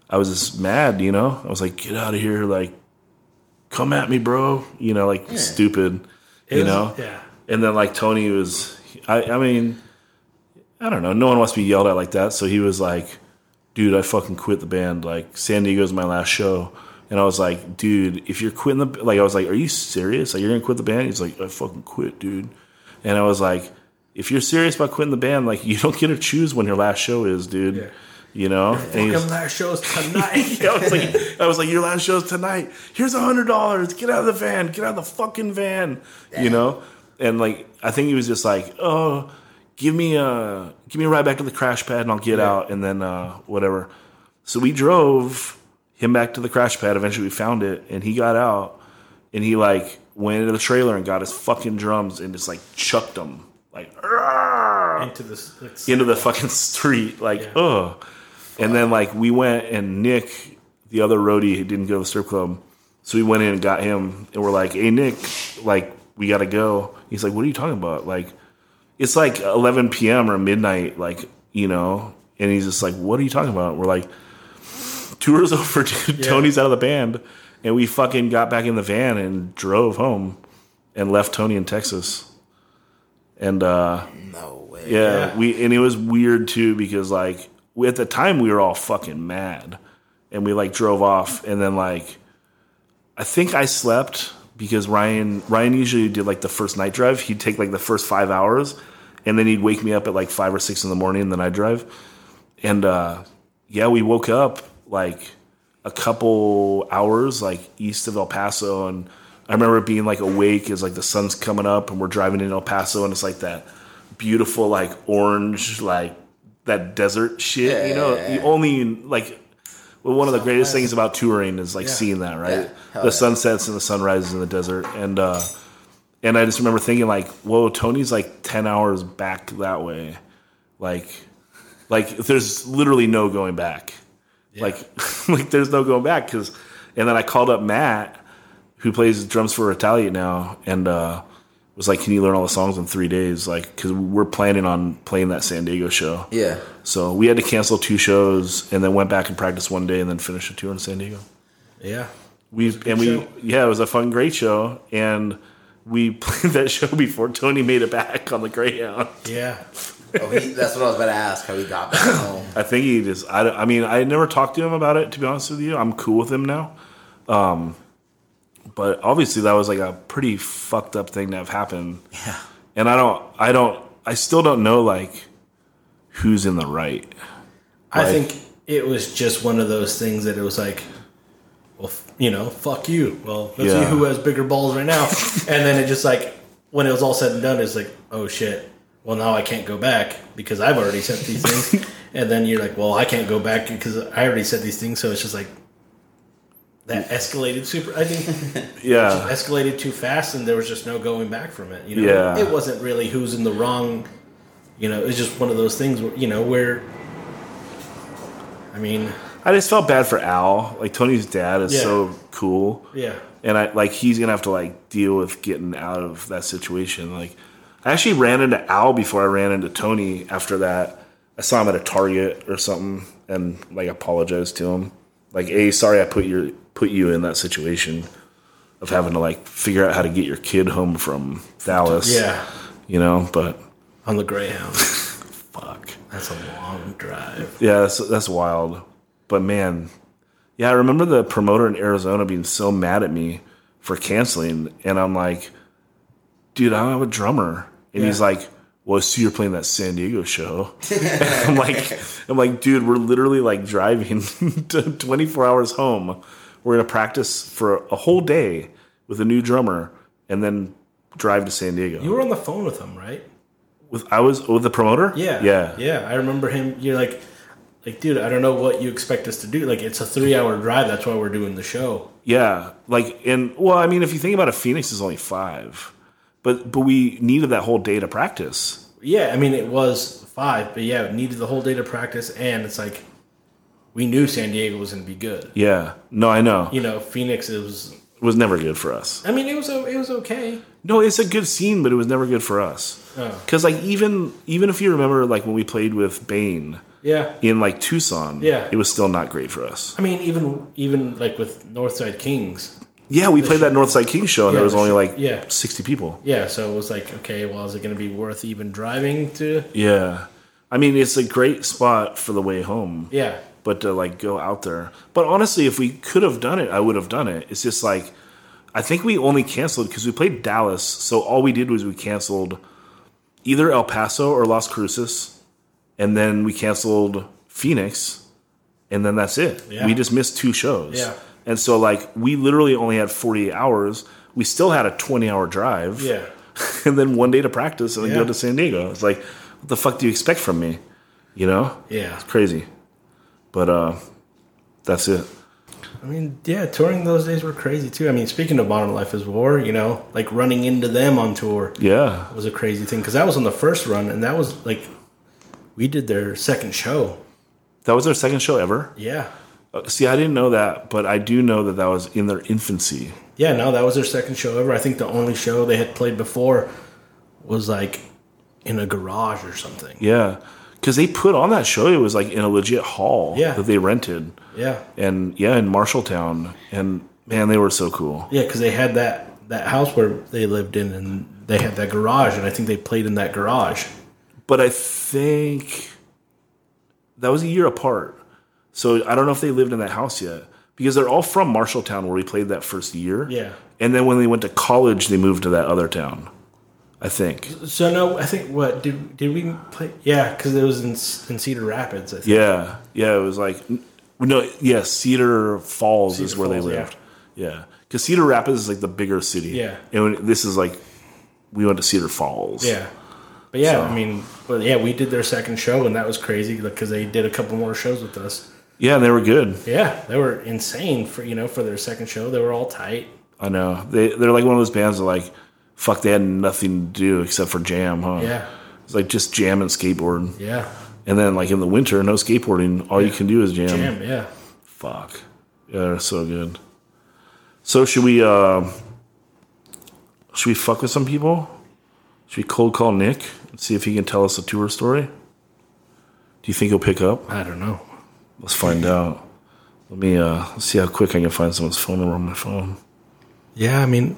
I was just mad you know? I was like get out of here. Like come at me bro. You know like stupid It you was- know? Yeah. and then like Tony was, I, I mean, I don't know. No one wants to be yelled at like that. So he was like, dude, I fucking quit the band. Like San Diego's my last show. And I was like, dude, if you're quitting the like, I was like, are you serious? Like, you're gonna quit the band? He's like, I fucking quit, dude. And I was like, if you're serious about quitting the band, like, you don't get to choose when your last show is, dude. Yeah. You know? And Fucking last show's tonight. I was like, I was like, your last show's tonight. Here's a hundred dollars. Get out of the van. Get out of the fucking van. You know, and like, I think he was just like, oh, give me a, give me a ride back to the crash pad, and I'll get out, and then uh, whatever. So we drove him back to the crash pad. Eventually, we found it, and he got out, and he like went into the trailer and got his fucking drums and just like chucked them like "Argh!" into this like, into the fucking street, like, ugh. And then like we went and Nick, the other roadie, who didn't go to the strip club, so we went in and got him, and we're like, "Hey Nick, like we gotta go." He's like, "What are you talking about?" Like, it's like 11 p.m. or midnight, like you know. And he's just like, "What are you talking about?" We're like, "Tour's over, dude. Tony's out of the band," and we fucking got back in the van and drove home, and left Tony in Texas. And uh, No way. yeah, Yeah. we and it was weird too because like we, at the time we were all fucking mad, and we like drove off, and then like I think I slept because Ryan Ryan usually did like the first night drive. He'd take like the first five hours, and then he'd wake me up at like five or six in the morning, and then I'd drive. And uh, yeah, we woke up like a couple hours like east of El Paso, and I remember being like awake as like the sun's coming up, and we're driving in El Paso, and it's like that beautiful like orange like that desert shit. you know, Yeah. you only like well, one of the greatest things about touring is like seeing that, right? Yeah. The yeah. sunsets and the sunrises in the desert, and uh, and I just remember thinking like, whoa, Tony's like ten hours back that way, like, like there's literally no going back, like, like there's no going back because, and then I called up Matt, who plays drums for Retaliate now, and uh, was like, can you learn all the songs in three days? Like, because we're planning on playing that San Diego show. Yeah. So we had to cancel two shows and then went back and practiced one day and then finished a tour in San Diego. yeah. We and we show. yeah, it was a fun, great show, and we played that show before Tony made it back on the Greyhound. Yeah. Oh, he, that's what I was about to ask. How he got back home? I think he just I, I mean I never talked to him about it to be honest with you. I'm cool with him now, um, but obviously that was like a pretty fucked up thing to have happened. Yeah. And I don't I don't I still don't know like who's in the right. I think it was just one of those things that it was like, well, you know, fuck you. Well, let's Yeah. see who has bigger balls right now. and then it just like, when it was all said and done, it's like, oh shit. Well, now I can't go back because I've already said these things. and then you're like, well, I can't go back because I already said these things. So it's just like, that escalated super. I think Yeah. escalated too fast, and there was just no going back from it. You know, Yeah. it wasn't really who's in the wrong. You know, it's just one of those things. Where, you know, where. I mean, I just felt bad for Al. Like Tony's dad is Yeah. so cool. yeah, and I like he's gonna have to like deal with getting out of that situation. Like, I actually ran into Al before I ran into Tony. After that, I saw him at a Target or something, and like apologized to him. Like, hey, sorry I put your put you in that situation of having to like figure out how to get your kid home from Dallas. yeah, you know. But on the Greyhound. fuck, That's a long drive. yeah, that's that's wild. But man, yeah, I remember the promoter in Arizona being so mad at me for canceling, and I'm like, dude, I don't have a drummer, and he's like, well, I see you're playing that San Diego show. I'm like, I'm like, dude, we're literally like driving to 24 hours home. We're gonna practice for a whole day with a new drummer, and then drive to San Diego. You were on the phone with him, right? with I was with the promoter. Yeah, yeah, yeah. I remember him. You're like, like, dude, I don't know what you expect us to do. Like, it's a three hour drive. That's why we're doing the show. Yeah, like and well, I mean, if you think about it, Phoenix is only five, but but we needed that whole day to practice. Yeah, I mean, it was five, but yeah, it needed the whole day to practice, and it's like we knew San Diego was going to be good. Yeah, no, I know You know, Phoenix it was. was never good for us. I mean, it was it was okay. No, it's a good scene, but it was never good for us. Oh. Because like even even if you remember, like when we played with Bane Yeah, in like Tucson, Yeah. it was still not great for us. I mean, even even like with Northside Kings, Yeah, we played that Northside Kings show, and Yeah, there was only like yeah. sixty people. yeah. So it was like, okay, well, is it going to be worth even driving to? Yeah, I mean it's a great spot for the way home. Yeah, but to like go out there. But honestly, if we could have done it, I would have done it. It's just like I think we only canceled because we played Dallas, so all we did was we canceled either El Paso or Las Cruces, and then we canceled Phoenix, and then that's it. Yeah. We just missed two shows. Yeah. And so like we literally only had 48 hours. We still had a 20 hour drive. Yeah. and then one day to practice and then Yeah. go to San Diego. It's like, what the fuck do you expect from me? You know? Yeah. It's crazy. But uh that's it. I mean, yeah, touring those days were crazy too. I mean, speaking of Modern Life is War, you know, like running into them on tour Yeah. was a crazy thing because that was on the first run, and that was like we did their second show. That was their second show ever. Yeah, Uh, See, I didn't know that, but I do know that that was in their infancy. yeah, no, that was their second show ever. I think the only show they had played before was like in a garage or something. Yeah. Cuz they put on that show it was like in a legit hall Yeah. that they rented. Yeah, And yeah, in Marshalltown and man, they were so cool. yeah, because they had that that house where they lived in, and they had that garage, and I think they played in that garage. But I think that was a year apart. So I don't know if they lived in that house yet because they're all from Marshalltown where we played that first year. Yeah. And then when they went to college, they moved to that other town. I think. So no, I think what did did we play? Yeah, because it was in in Cedar Rapids. I think. Yeah. Yeah. It was like no. Yeah. Cedar Falls is where Falls, they lived. Yeah. Because Cedar Rapids is like the bigger city. Yeah. And when, this is like we went to Cedar Falls. Yeah. But yeah, So- I mean, but yeah, we did their second show, and that was crazy because they did a couple more shows with us. Yeah. And they were good. Yeah, they were insane for you know for their second show. They were all tight. I know. They they're like one of those bands that like fuck. They had nothing to do except for jam. Huh. Yeah, It's like just jam and skateboard. yeah, And then like in the winter, no skateboarding. All you can do is jam. jam. Yeah, Fuck. Yeah, they're so good. So should we uh should we fuck with some people? Should we cold call Nick see if he can tell us a tour story? Do you think he'll pick up? I don't know. Let's find out. Let me uh see how quick I can find someone's phone number on my phone. Yeah, I mean,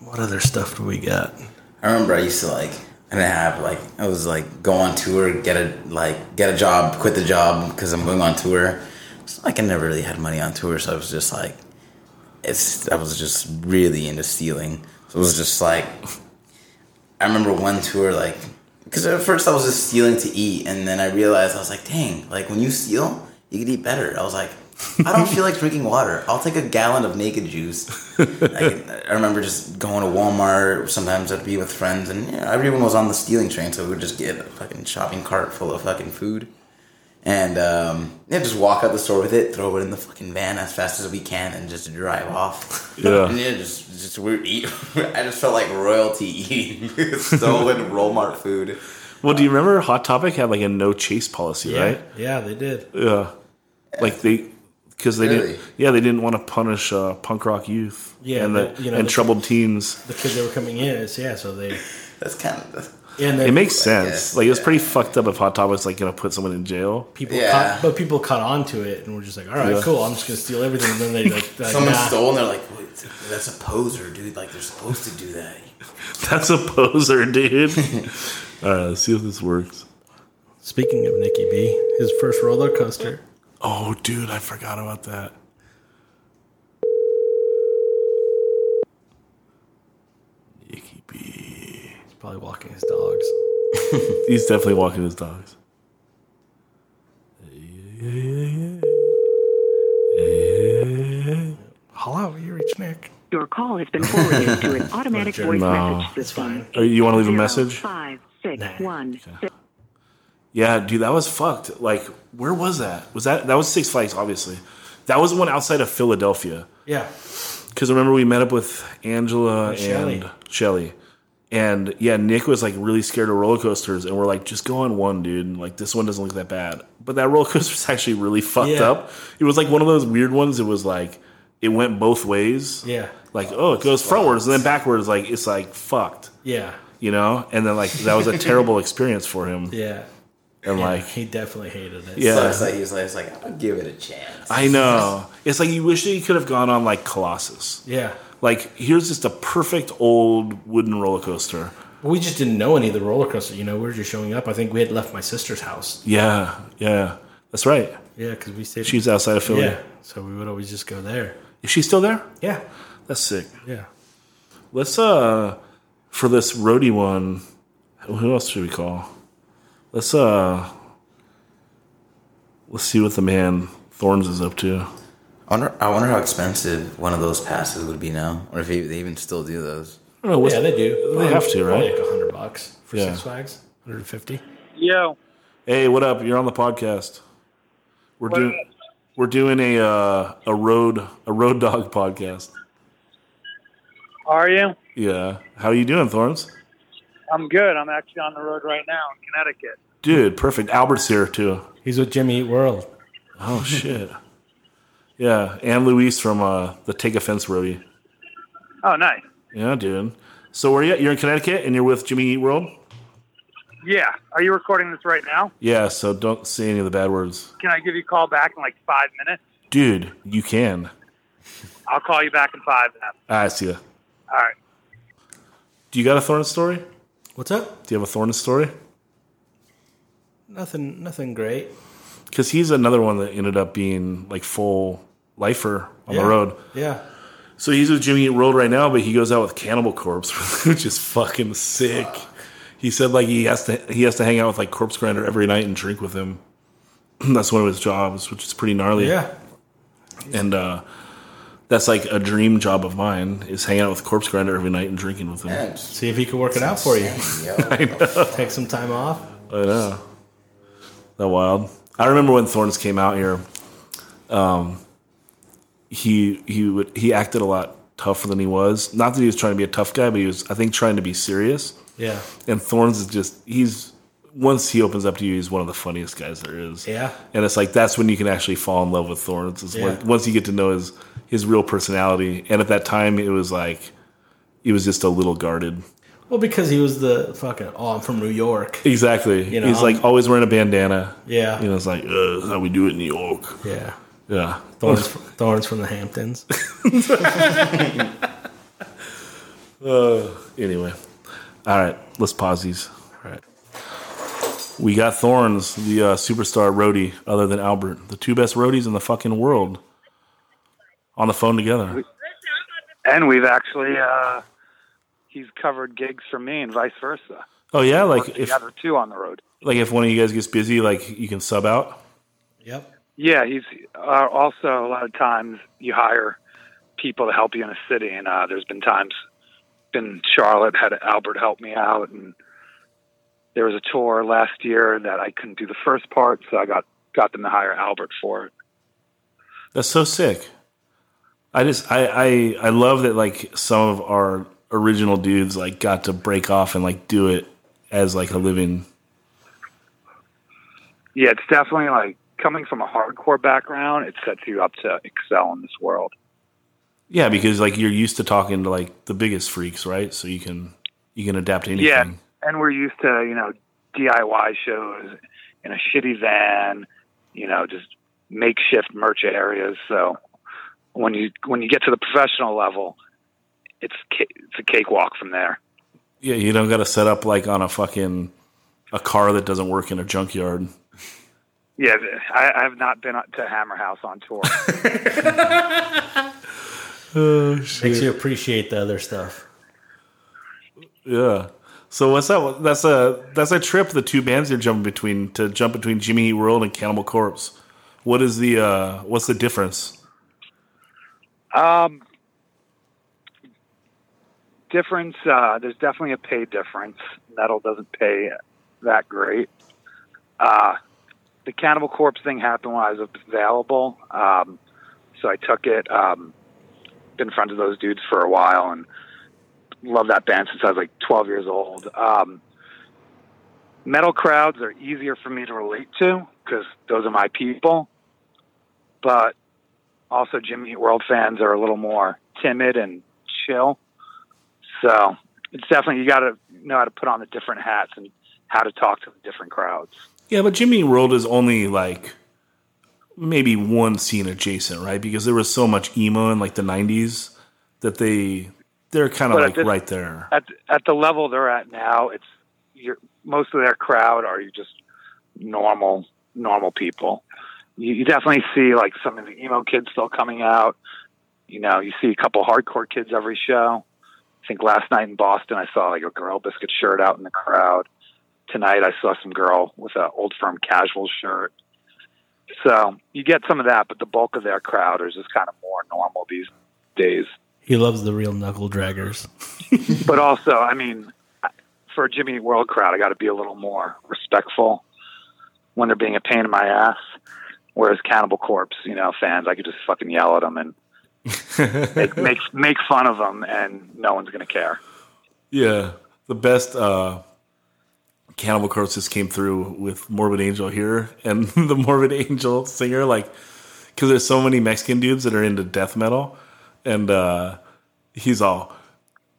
what other stuff do we got? I remember I used to like and I have like I was like go on tour, get a like get a job, quit the job because I'm going on tour. It's like I never really had money on tour, so I was just like it's I was just really into stealing. So it was just like I remember one tour like because at first I was just stealing to eat, and then I realized I was like, dang, like when you steal, you can eat better. I was like. I don't feel like drinking water. I'll take a gallon of naked juice. I, I remember just going to Walmart. Sometimes I'd be with friends, and everyone was on the stealing train, so we would just get a fucking shopping cart full of fucking food, and um, yeah, just walk out the store with it, throw it in the fucking van as fast as we can, and just drive off. Yeah. and yeah, just just we eat. I just felt like royalty eating stolen Walmart food. Well, do you remember Hot Topic had like a no chase policy, Yeah, right? yeah, they did. Yeah. Like they because they Really? didn't yeah, they didn't want to punish uh, punk rock youth. Yeah, and the, but, you know, and the- troubled teens. The kids that were coming in, it's, yeah, so they That's kind of and then It makes sense. guess, like it was yeah. pretty fucked up if Hot Topic's like gonna put someone in jail. people Yeah. caught, but people caught on to it and were just like, all right, Yeah. cool, I'm just gonna steal everything. And then they like, like someone nah. stole, and they're like, Wait, "That's a poser, dude. Like they're supposed to do that." That's a poser, dude. All right, let's see if this works. Speaking of Nikki B, his first roller coaster. Oh, dude, I forgot about that. Nicky B. He's probably walking his dogs. He's definitely walking his dogs. Hello, you reach Nick. Your call has been forwarded to an automatic voice No. message It's fine. system. Oh, you want to leave a message? Five six one six. Yeah, dude, that was fucked. Like, where was that? Was that that was Six Flags? Obviously, that was the one outside of Philadelphia. Yeah, Because remember we met up with Angela and Shelley. Shelly. And yeah, Nick was like really scared of roller coasters, and we're like, just go on one, dude. Like this one doesn't look that bad. But that roller coaster was actually really fucked Yeah. up. It was like one of those weird ones. It was like it went both ways. yeah, Like oh, it goes frontwards and then backwards. Like it's like fucked, yeah, you know. And then like that was a terrible experience for him. yeah. And Yeah, like he definitely hated it. Yeah. Sucks that he was like, it's like, I'll give it a chance. I know. It's like you wish that you could have gone on like Colossus. yeah. Like here's just a perfect old wooden roller coaster. We just didn't know any of the roller coasters. You know, we were just showing up. I think we had left my sister's house. Yeah, yeah, that's right. Yeah, because we stayed. She's outside of Philly. yeah, so we would always just go there. Is she still there? Yeah, That's sick. yeah. Let's uh for this roadie one. Who else should we call? Let's uh let's see what the man Thorns is up to. I wonder, I wonder how expensive one of those passes would be now, or if they even still do those. I don't know. Yeah, they do. They have to, right? Like hundred bucks for Yeah. Six Flags, hundred and fifty. Yo, Hey, what up? You're on the podcast. We're doing we're doing a uh, a road a road dog podcast. are you? Yeah. How are you doing, Thorns? I'm good. I'm actually on the road right now in Connecticut. Dude, perfect. Albert's here too. He's with Jimmy Eat World. Oh shit. Yeah, and Luis from uh, the Take Offense Roadie. Oh, nice. Yeah, dude. So where are you at? You're in Connecticut and you're with Jimmy Eat World? Yeah. Are you recording this right now? Yeah, so don't say any of the bad words. Can I give you a call back in like five minutes? Dude, you can. I'll call you back in five then. I see ya. All right. Do you got a Thorn story? What's up? Do you have a Thorn story? Nothing. Nothing great. Because he's another one that ended up being like full lifer on Yeah. the road. Yeah. So he's with Jimmy Eat World right now, but he goes out with Cannibal Corpse, which is fucking sick. He said like he has to he has to hang out with like Corpse Grinder every night and drink with him. That's one of his jobs, which is pretty gnarly. Yeah. And uh, that's like a dream job of mine is hanging out with Corpse Grinder every night and drinking with him. Yeah, See if he can work it out for you. yo. Take some time off. I know. That wild. I remember when Thorns came out here. Um, he he would he acted a lot tougher than he was. Not that he was trying to be a tough guy, but he was I think trying to be serious. Yeah. And Thorns is just he's once he opens up to you, he's one of the funniest guys there is. Yeah. And it's like that's when you can actually fall in love with Thorns. Is Yeah. once you get to know his his real personality. And at that time, it was like he was just a little guarded. Well, because he was the fucking. Oh, I'm from New York. Exactly. You know, he's like I'm- always wearing a bandana. Yeah. You know, it's like uh, how we do it in New York. Yeah. Yeah. Thorns, Thorns from the Hamptons. Anyway, all right, let's pause these. All right. We got Thorns, the uh, superstar roadie, other than Albert, the two best roadies in the fucking world, on the phone together. And we've actually, uh, he's covered gigs for me and vice versa. Oh yeah, like Worked if together too on the road. like if one of you guys gets busy, like you can sub out. Yep. Yeah, he's uh, also a lot of times you hire people to help you in a city, and uh, there's been times been Charlotte had Albert help me out, and there was a tour last year that I couldn't do the first part, so I got got them to hire Albert for it. That's so sick. I just I, I I love that like some of our original dudes like got to break off and like do it as like a living. Yeah, it's definitely like coming from a hardcore background, it sets you up to excel in this world. Yeah, because like you're used to talking to like the biggest freaks, right? So you can you can adapt to anything. Yeah, and we're used to you know DIY shows in a shitty van, you know, just makeshift merch areas. So when you when you get to the professional level, it's it's a cakewalk from there. Yeah, you don't got to set up like on a fucking a car that doesn't work in a junkyard. Yeah, I, I have not been to Hammer House on tour. Makes you appreciate the other stuff. Yeah. So what's that? That's a that's a trip. The two bands you're jumping between to jump between Jimmy Eat World and Cannibal Corpse. What is the uh what's the difference? Um, difference. Uh, there's definitely a pay difference. Metal doesn't pay that great. Uh, the Cannibal Corpse thing happened when I was available, um, so I took it. Um, been friends with those dudes for a while and love that band since I was like 12 years old. Um, metal crowds are easier for me to relate to because those are my people, but also Jimmy World fans are a little more timid and chill. So it's definitely you got to know how to put on the different hats and how to talk to the different crowds. Yeah, but Jimmy World is only like maybe one scene adjacent, right? Because there was so much emo in like the '90s that they they're kind of like this- right there. At at the level they're at now, it's you're, most of their crowd are you just normal normal people. you, you definitely see like some of the emo kids still coming out. You know, you see a couple hardcore kids every show. I think last night in Boston, I saw like a Gorilla Biscuit shirt out in the crowd. Tonight, I saw some girl with a old firm casual shirt. So you get some of that, but the bulk of their crowd is just kind of more normal these days. He loves the real knuckle draggers. but also, I mean, for a Jimmy World crowd, I got to be a little more respectful when they're being a pain in my ass. Whereas Cannibal Corpse, you know, fans, I could just fucking yell at them and make, make make fun of them, and no one's gonna care. Yeah, the best uh, Cannibal Corpse just came through with Morbid Angel here, and the Morbid Angel singer, like, because there's so many Mexican dudes that are into death metal, and uh, he's all,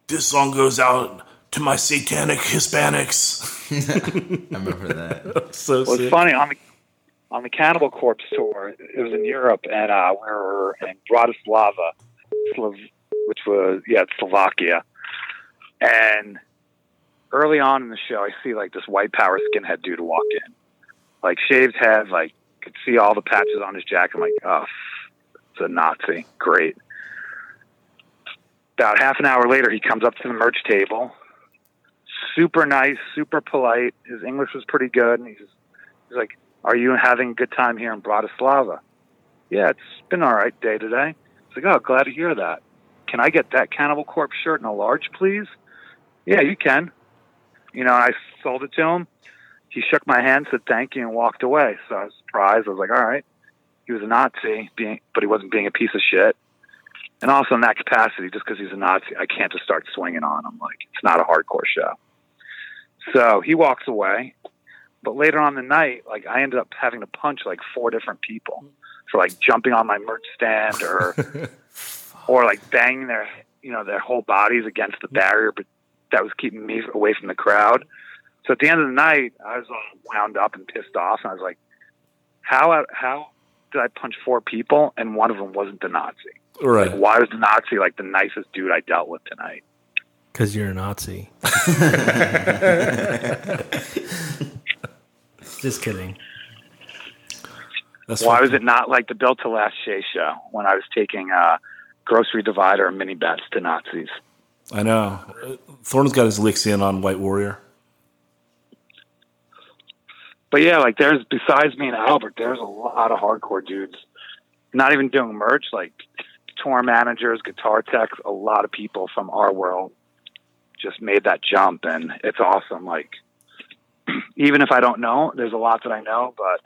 "This song goes out to my satanic Hispanics." I remember that. so Well, sick. it's funny on the on the Cannibal Corpse tour. It was in Europe, and uh, we were in Bratislava, which was yeah, it's Slovakia. And early on in the show, I see like this white power skinhead dude walk in, like shaved head, like could see all the patches on his jacket. I'm like, oh, it's a Nazi. Great. About half an hour later, he comes up to the merch table. Super nice, super polite. His English was pretty good, and he's he's like, "Are you having a good time here in Bratislava?" Yeah, it's been all right day today. He's like, "Oh, glad to hear that. Can I get that Cannibal Corpse shirt in a large, please?" Yeah, you can. You know, I sold it to him. He shook my hand, said thank you, and walked away. So I was surprised. I was like, all right. He was a Nazi, being, but he wasn't being a piece of shit. And also in that capacity, just because he's a Nazi, I can't just start swinging on him. Like it's not a hardcore show. So he walks away. But later on the night, like I ended up having to punch like four different people for like jumping on my merch stand or or like banging their you know their whole bodies against the barrier, but that was keeping me away from the crowd. So at the end of the night, I was all wound up and pissed off, and I was like, "How how did I punch four people and one of them wasn't the Nazi? right? Like, why was the Nazi like the nicest dude I dealt with tonight?" Because you're a Nazi. Just kidding. That's Why was it not like the Built to Last Shay show when I was taking uh, grocery divider and mini bets to Nazis? I know. Thorns got his licks in on White Warrior. But yeah, like there's besides me and Albert, there's a lot of hardcore dudes. Not even doing merch, like tour managers, guitar techs, a lot of people from our world just made that jump and it's awesome. Like even if I don't know, there's a lot that I know, but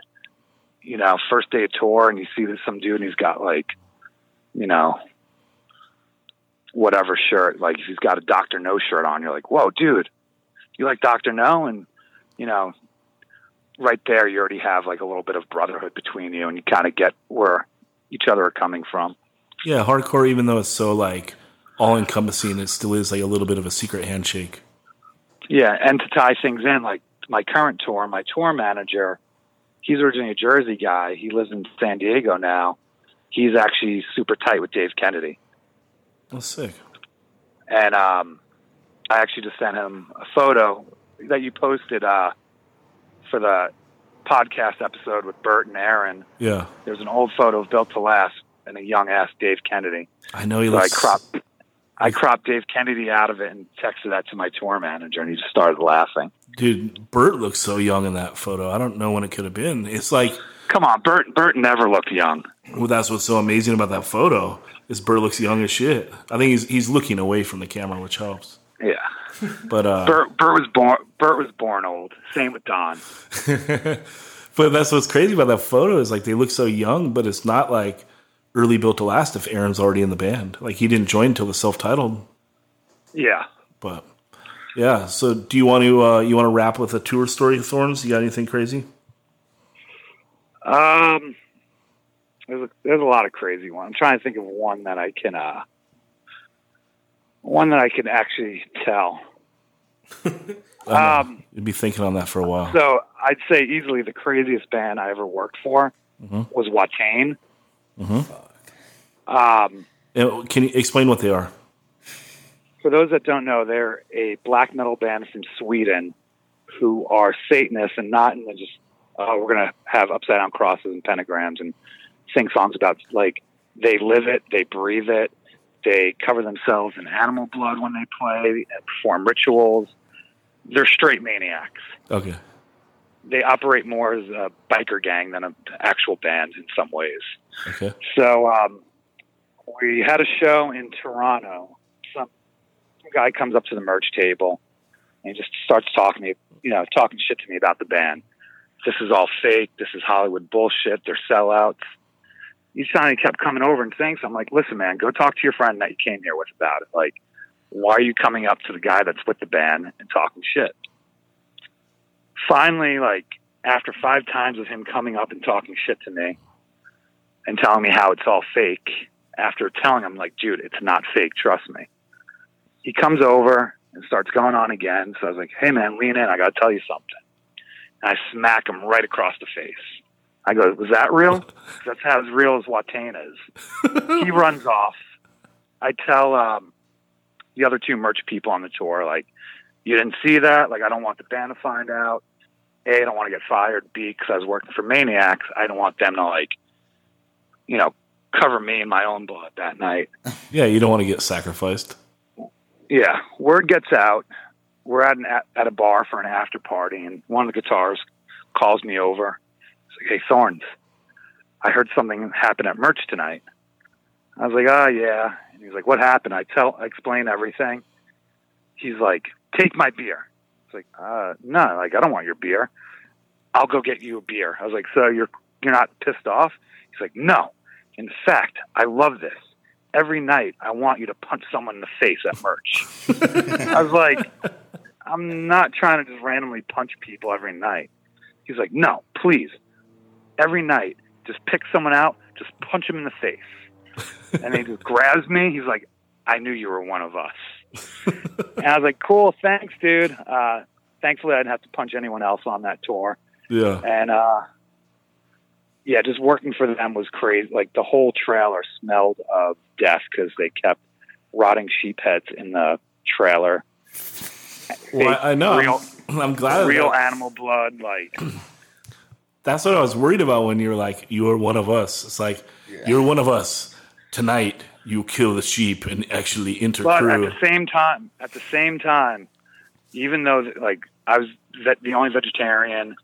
you know, first day of tour and you see this some dude and he's got like, you know, whatever shirt, like if he's got a Dr. Know shirt on, you're like, Whoa, dude, you like Dr. Know? And you know, right there you already have like a little bit of brotherhood between you and you kind of get where each other are coming from. Yeah, hardcore. Even though it's so like all encompassing, it still is like a little bit of a secret handshake. Yeah, and to tie things in, like my current tour, my tour manager, he's originally a Jersey guy. He lives in San Diego now. He's actually super tight with Dave Kennedy. That's sick. And um, I actually just sent him a photo that you posted uh, for the podcast episode with Bert and Aaron. Yeah, There's an old photo of Built to Last and a young ass Dave Kennedy. I know he So I looks. cropped, I cropped Dave Kennedy out of it and texted that to my tour manager, and he just started laughing. Dude, Bert looks so young in that photo. I don't know when it could have been. It's like Come on, Bert. Bert never looked young. well, that's what's so amazing about that photo is Bert looks young as shit. I think he's he's looking away from the camera, which helps. Yeah, But uh, Bert. Bert was born. Bert was born old. Same with Don. but that's what's crazy about that photo is like they look so young, but it's not like early built to last. If Aaron's already in the band, like he didn't join until the self titled. Yeah. But yeah, so do you want to uh, you want to wrap with a tour story, Thorns? You got anything crazy? Um, there's a, there's a lot of crazy ones. I'm trying to think of one that I can uh, one that I can actually tell. um, You'd be thinking on that for a while. so I'd say easily the craziest band I ever worked for was Watain. Um, Uh, Can you explain what they are? for those that don't know, they're a black metal band from Sweden who are Satanists and not in the just uh, we're gonna have upside down crosses and pentagrams and sing songs about like they live it, they breathe it, they cover themselves in animal blood when they play, and perform rituals. They're straight maniacs. Okay. They operate more as a biker gang than an actual band in some ways. Okay. So um, we had a show in Toronto. Some, some guy comes up to the merch table and he just starts talking to me, you know, talking shit to me about the band. This is all fake. This is Hollywood bullshit. They're sellouts. He kept coming over and saying something, I'm like, listen, man, go talk to your friend that you came here with about it. Like, why are you coming up to the guy that's with the band and talking shit? Finally, like, after five times of him coming up and talking shit to me and telling me how it's all fake, after telling him, like, dude, it's not fake, trust me. He comes over and starts going on again. So I was like, hey, man, lean in. I got to tell you something. And I smack him right across the face. I go, was that real? That's how as real as Watain is. he runs off. I tell um, the other two merch people on the tour, like, you didn't see that. Like, I don't want the band to find out. A, I don't want to get fired. B, because I was working for Maniacs, I don't want them to, like, you know, cover me in my own blood that night. Yeah, you don't want to get sacrificed. Yeah, word gets out. We're at an at a bar for an after party, and one of the guitars calls me over. "Hey, Thorns, I heard something happen at merch tonight." I was like, "Oh yeah," and he's like, "What happened?" I tell, I explain everything. He's like, "Take my beer." It's like, "Uh, no, like I don't want your beer. I'll go get you a beer." I was like, "So you're you're not pissed off?" He's like, "No. In fact, I love this." every night I want you to punch someone in the face at merch. I was like, I'm not trying to just randomly punch people every night. He's like, no, please. Every night, just pick someone out, just punch him in the face. And he just grabs me. He's like, I knew you were one of us. and I was like, cool, thanks, dude. Uh, thankfully, I didn't have to punch anyone else on that tour. Yeah. And uh, yeah, just working for them was crazy. Like the whole trailer smelled of death because they kept rotting sheep heads in the trailer. Well, I know. Real, I'm, glad. real animal blood. Like That's what I was worried about when you were like, "You are one of us." It's like you're one of us. Tonight, you kill the sheep and actually enter but at the same time, at the same time, even though like I was ve- the only vegetarian,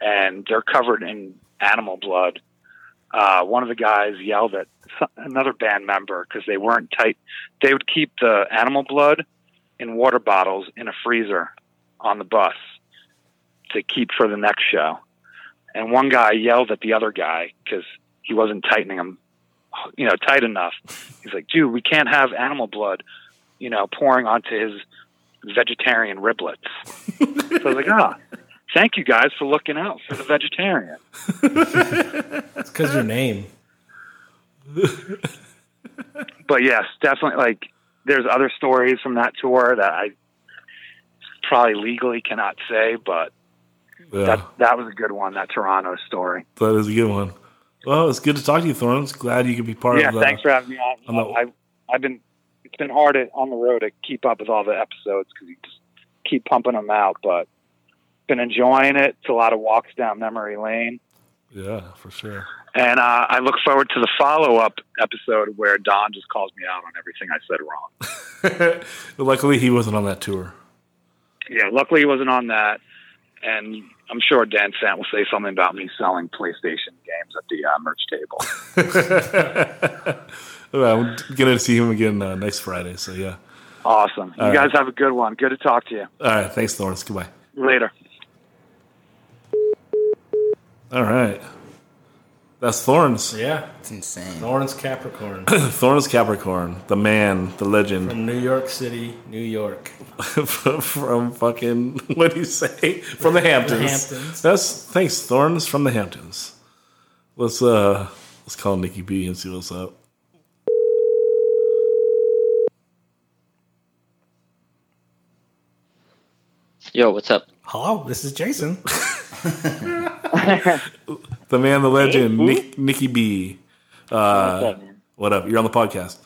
and they're covered in animal blood, uh, one of the guys yelled at another band member because they weren't tight. They would keep the animal blood in water bottles in a freezer on the bus to keep for the next show. And one guy yelled at the other guy because he wasn't tightening them, you know, tight enough. He's like, "Dude, we can't have animal blood, you know, pouring onto his vegetarian riblets." so I was like, "Ah, thank you guys for looking out for the vegetarian." It's because your name. but yes, definitely. Like, there's other stories from that tour that I probably legally cannot say, but yeah, that that was a good one. That Toronto story. that is a good one. Well, it's good to talk to you, Thorns. Glad you could be part yeah, of that. Yeah, thanks for having me on. I'm not- I I've been it's been hard on the road to keep up with all the episodes because you just keep pumping them out, but been enjoying it. It's a lot of walks down memory lane. Yeah, for sure. And uh, I look forward to the follow up episode where Don just calls me out on everything I said wrong. Luckily, he wasn't on that tour. Yeah, luckily he wasn't on that. And I'm sure Dan Sant will say something about me selling PlayStation games at the uh, merch table. well, I'm gonna see him again uh, next Friday. So yeah. Awesome. You All guys have a good one. Good to talk to you. All right. Thanks, Thorns. Goodbye. Later. All right. That's Thorns. Yeah. It's insane. Thorns Capricorn Thorns Capricorn, the man, the legend from New York City, New York. from fucking what do you say? From the Hamptons. Hamptons. That's thanks, Thorns from the Hamptons. Let's uh let's call Nikki B and see what's up. Yo, what's up? Hello, this is Jason. The man, the legend, Nick, Nikki B. what's up, man? What up? You're on the podcast.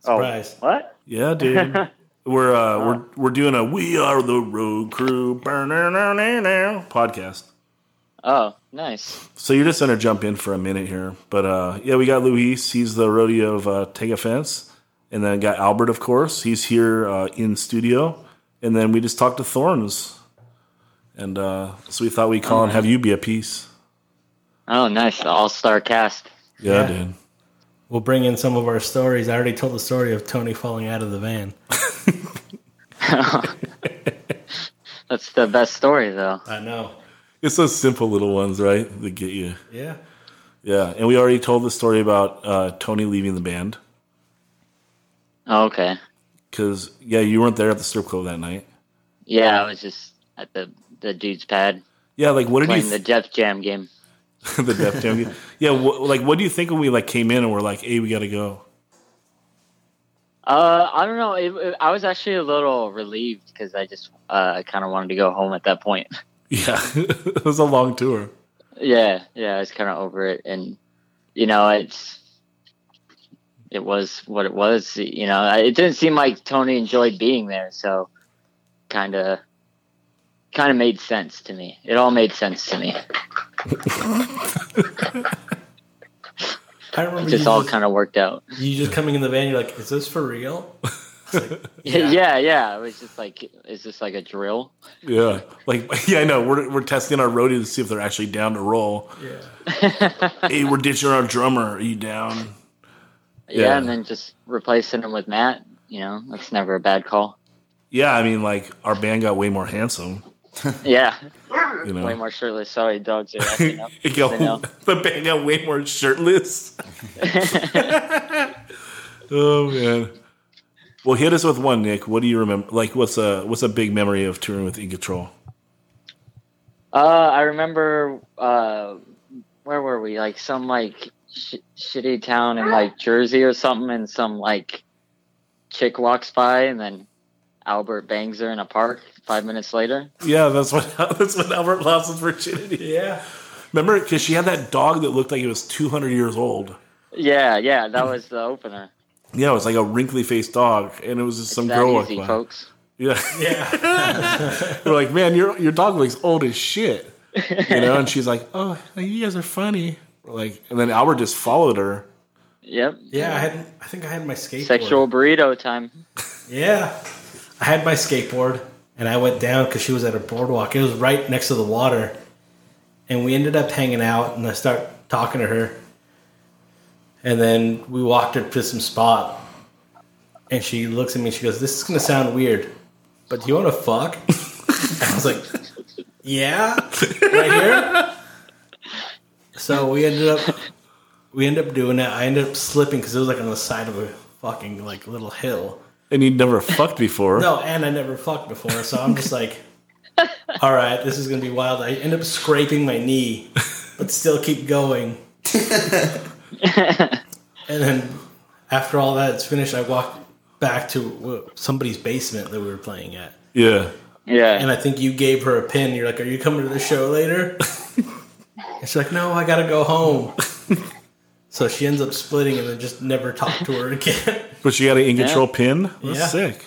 Surprise. What? Yeah, dude. we're uh we're we're doing a We Are the Road Crew podcast. Oh, nice. So you're just gonna jump in for a minute here, but uh, yeah, we got Luis. He's the rodeo of uh, Take Offense, and then got Albert, of course. He's here uh, in studio, and then we just talked to Thorns, and uh, so we thought we'd call and have you be a piece. Oh, nice. All star cast. Yeah, Yeah. dude. We'll bring in some of our stories. I already told the story of Tony falling out of the van. That's the best story, though. I know. It's those simple little ones, right, that get you. Yeah. Yeah, and we already told the story about uh, Tony leaving the band Oh, okay. because yeah, you weren't there at the strip club that night. Yeah, I was just at the the dude's pad Yeah, like what did you playing the Def Jam game. the Def Jam. Yeah, wh- like what do you think when we like came in and we're like, "Hey, we got to go." Uh, I don't know. It, it- I was actually a little relieved because I just uh, kind of wanted to go home at that point. Yeah, it was a long tour. yeah, yeah, I was kind of over it, and you know, it's it was what it was. You know, it didn't seem like Tony enjoyed being there, so kind of kind of made sense to me. It all made sense to me. I remember It just all kind of worked out. you just coming in the van. You're like, "Is this for real?" Yeah. yeah, yeah. It was just like, is this like a drill? Yeah, like yeah, I know. We're we're testing our roadie to see if they're actually down to roll. Yeah. Hey, we're ditching our drummer. Are you down? Yeah, Yeah. and then just replacing him with Matt. You know, that's never a bad call. Yeah, I mean, like our band got way more handsome. Yeah, You know, way more shirtless. Sorry, dogs are acting up. It go- I know. the band got way more shirtless. oh man. Well, hit us with one, Nick. What do you remember? Like, what's a what's a big memory of touring with In Control? Uh, I remember. Uh, where were we? Like some like sh- shitty town in like Jersey or something, and some like chick walks by, and then Albert bangs her in a park. Five minutes later. Yeah, that's what that's what Albert lost his virginity. Yeah. Remember, because she had that dog that looked like it was two hundred years old. Yeah, yeah, that was the opener. Yeah, it was like a wrinkly faced dog, and it was just some that girl. walked easy, by. folks. Yeah, Yeah. we're like, man, your your dog looks old as shit, you know. And she's like, oh, you guys are funny. Like, and then Albert just followed her. Yep. Yeah. I had. I think I had my skateboard. Sexual burrito time. Yeah. I had my skateboard and I went down because she was at a boardwalk. It was right next to the water. And we ended up hanging out and I start talking to her. And then we walked her to some spot. And she looks at me and she goes, This is going to sound weird, but do you want to fuck? I was like, Yeah, right here. So we ended up we ended up doing that. I ended up slipping because it was like on the side of a fucking like little hill. And you'd never fucked before. No, and I never fucked before, so I'm just like, all right, this is gonna be wild. I end up scraping my knee, but still keep going. and then after all that's finished, I walked back to somebody's basement that we were playing at, Yeah. Yeah. and I think you gave her a pin. You're like, "Are you coming to the show later?" and she's like, "No, I gotta go home." So she ends up splitting, and then just never talked to her again. But she got an in control pin. That's Yeah. sick.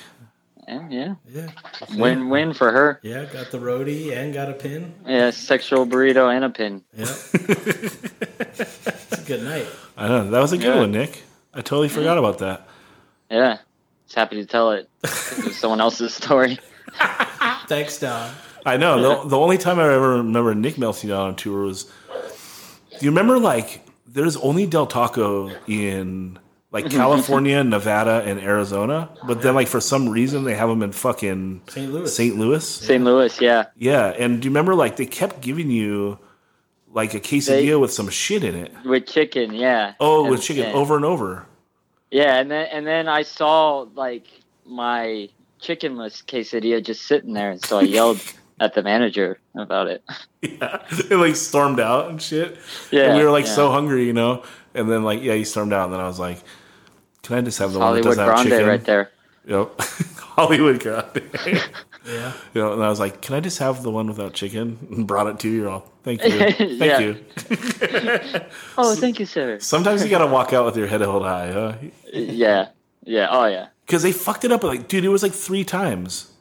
yeah, yeah. yeah, Win win for her. yeah, got the roadie and got a pin. Yeah, sexual burrito and a pin. Yep. it's a good night. I know that was a good Yeah. one, Nick. I totally forgot about that. Yeah. Just happy to tell it. It was someone else's story. Thanks, Don. I know. The, the only time I ever remember Nick melting down on tour was. Do you remember like there's only Del Taco in like mm-hmm. California, Nevada, and Arizona, but then like for some reason they have them in fucking St. Louis. St. Louis. St. Louis, yeah. Yeah, and do you remember like they kept giving you like a quesadilla They- with some shit in it? With chicken, yeah. Oh, And- with chicken and- over and over. Yeah, and then and then I saw like my chickenless quesadilla just sitting there, and so I yelled at the manager about it. Yeah, it like stormed out and shit. Yeah, and we were like yeah. so hungry, you know. And then like yeah, he stormed out, and then I was like, "Can I just have the one Hollywood that doesn't have chicken?" right there. Yep, Hollywood Grande. Yeah. you know, and I was like, "Can I just have the one without chicken?" And brought it to you. You're all, "Thank you, thank you." Oh, thank you, sir. Sometimes you gotta walk out with your head held high, huh? Yeah, yeah. Oh, yeah. Because they fucked it up. Like, dude, it was like three times.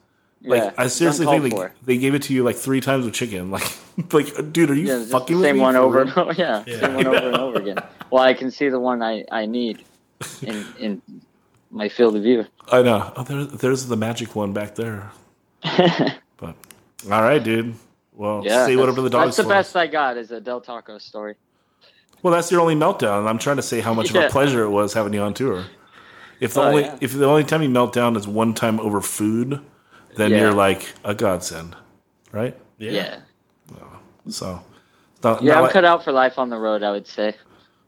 Like Yeah, I seriously think they, they gave it to you like three times with chicken. Like, like, dude, are you Yeah, fucking the with same me one over and over. Yeah, same one over and over again. Well, I can see the one I, I need in in my field of view. I know. Oh, there, there's the magic one back there. but all right, dude. Well, Yeah, say whatever the that's, dogs. that's the for. best I got is a Del Taco story. Well, that's your only meltdown. I'm trying to say how much of a pleasure it was having you on tour. If the Oh, only yeah. if the only time you melt down is one time over food, then Yeah. you're like a godsend, right? Yeah, So, not, yeah, not I'm like- cut out for life on the road. I would say,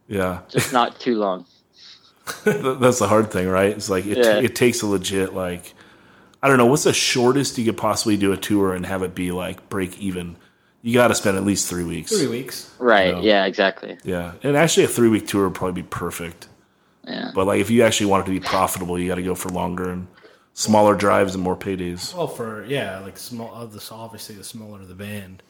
yeah. just not too long. That's the hard thing, right? It's like it, Yeah. it takes a legit like I don't know what's the shortest you could possibly do a tour and have it be like break even. You got to spend at least three weeks. Three weeks. Right? No. Yeah, exactly. Yeah, and actually a three week tour would probably be perfect. Yeah. But like if you actually want it to be profitable, you got to go for longer and smaller drives and more paydays. Well, for yeah, like small. Uh, obviously, the smaller the band.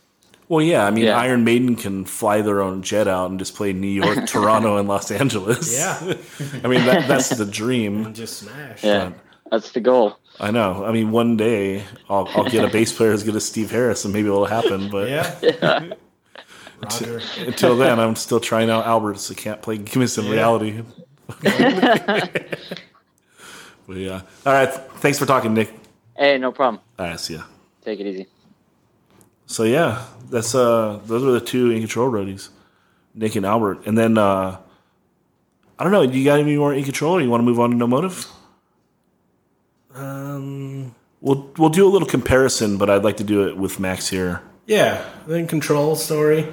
Well, yeah, I mean Yeah. Iron Maiden can fly their own jet out and just play New York, Toronto, and Los Angeles. Yeah, I mean that, that's the dream. and just smash. Yeah, that's the goal. I know. I mean, one day I'll, I'll get a bass player as good as Steve Harris, and maybe it'll happen. But yeah. Roger. until then, I'm still trying out Alberts. I can't play Give Me Some Reality. But yeah. All right. Thanks for talking, Nick. Hey, no problem. All right. See ya. Take it easy. So yeah, that's uh, those are the two in control roadies, Nick and Albert. And then uh, I don't know. Do you got any more in control, or you want to move on to no motive? Um. We'll we'll do a little comparison, but I'd like to do it with Max here. Yeah. Then control story.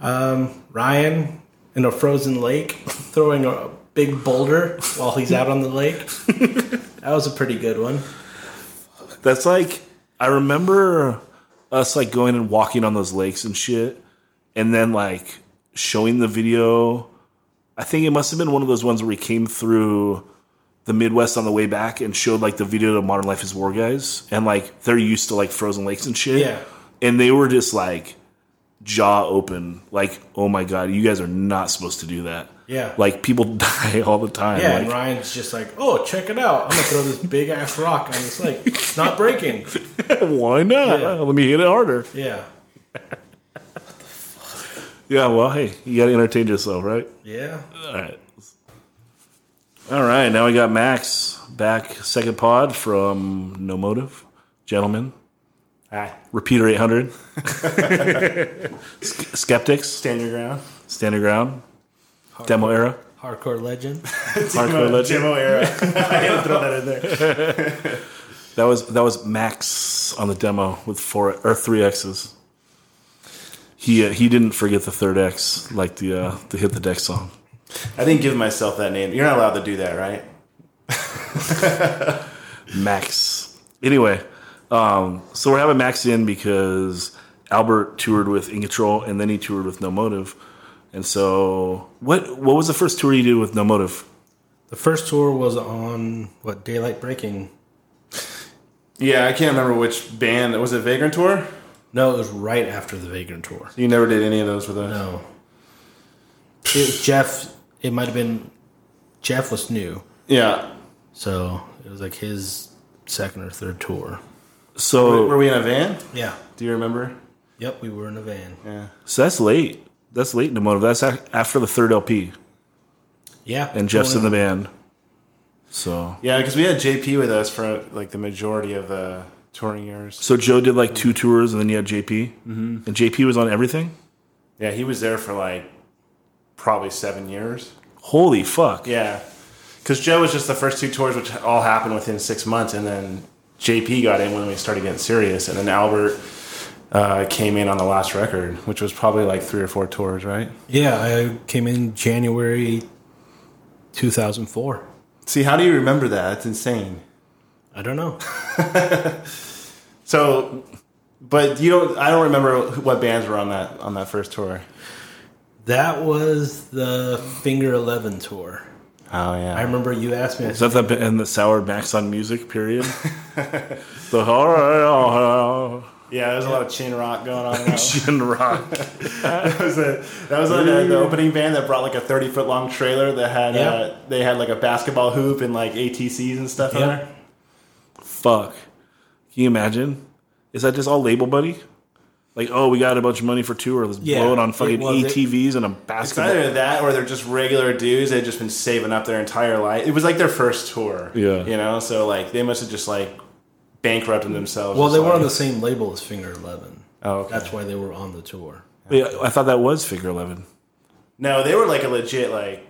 Um. Ryan in a frozen lake throwing a big boulder while he's out on the lake. that was a pretty good one. That's like I remember us like going and walking on those lakes and shit, and then like showing the video. I think it must have been one of those ones where we came through the Midwest on the way back and showed like the video to Modern Life is War guys, and like they're used to like frozen lakes and shit. Yeah. and they were just like jaw open, like oh my god, you guys are not supposed to do that. Yeah. like people die all the time. Yeah, like, and Ryan's just like, "Oh, check it out! I'm gonna throw this big ass rock on this lake. It's not breaking." why not? Yeah. Let me hit it harder. Yeah, What the fuck? Yeah, well, hey, you got to entertain yourself, right? yeah. All right. All right, now we got Max back, second pod from No Motive. Gentlemen, Hi. repeater 800. S- Skeptics, Stand your ground. stand your ground. Demo era, Hardcore legend. hardcore legend. Demo era. I gotta throw that in there. That was that was Max on the demo with four or three X's. He uh, he didn't forget the third X like the uh, the hit the deck song. I didn't give myself that name. You're not allowed to do that, right? Max. Anyway, um, so we're having Max in because Albert toured with In Control and then he toured with No Motive. And so, what what was the first tour you did with No Motive? The first tour was on what Daylight Breaking. Yeah, I can't remember which band. Was it Vagrant Tour? No, it was right after the Vagrant tour. You never did any of those with us. No, it was Jeff. It might have been Jeff was new, Yeah. so it was like his second or third tour. So, Were we in a van? Yeah. Do you remember? Yep, we were in a van. Yeah. so that's late. That's late in the Motive. That's after the third LP, Yeah, and Jeff's in the band. So, Yeah, because we had JP with us for like the majority of the touring years. so Joe did like two tours, and then you had JP, mm-hmm. and JP was on everything. Yeah, he was there for like probably seven years. Holy fuck! Yeah, because Joe was just the first two tours, which all happened within six months, and then JP got in when we started getting serious, and then Albert uh, came in on the last record, which was probably like three or four tours, right? Yeah, I came in January 2004. See, how do you remember that? It's insane. I don't know. So, but you don't. I don't remember what bands were on that on that first tour. That was the Finger Eleven tour. Oh yeah, I remember you asked me. I Is that the in the sour Max on music period? the horror yeah. There's a lot of chin rock going on. Now. Chin rock. that was, a, that was like the, the opening band that brought like a 30 foot long trailer that had Yeah. uh, they had like a basketball hoop and like ATVs and stuff in there. Fuck. Can you imagine? Is that just all label buddy? Like, oh, we got a bunch of money for tour. Let's Yeah, blow it on it fucking was- ATVs and a basketball. It's basketball. either that or they're just regular dudes. They've just been saving up their entire life. It was like their first tour. Yeah. You know, so like they must have just like bankrupted themselves. Well, Just they were like- on the same label as Finger Eleven. Oh, okay. That's why they were on the tour. Yeah, I thought that was Finger Eleven. No, they were like a legit like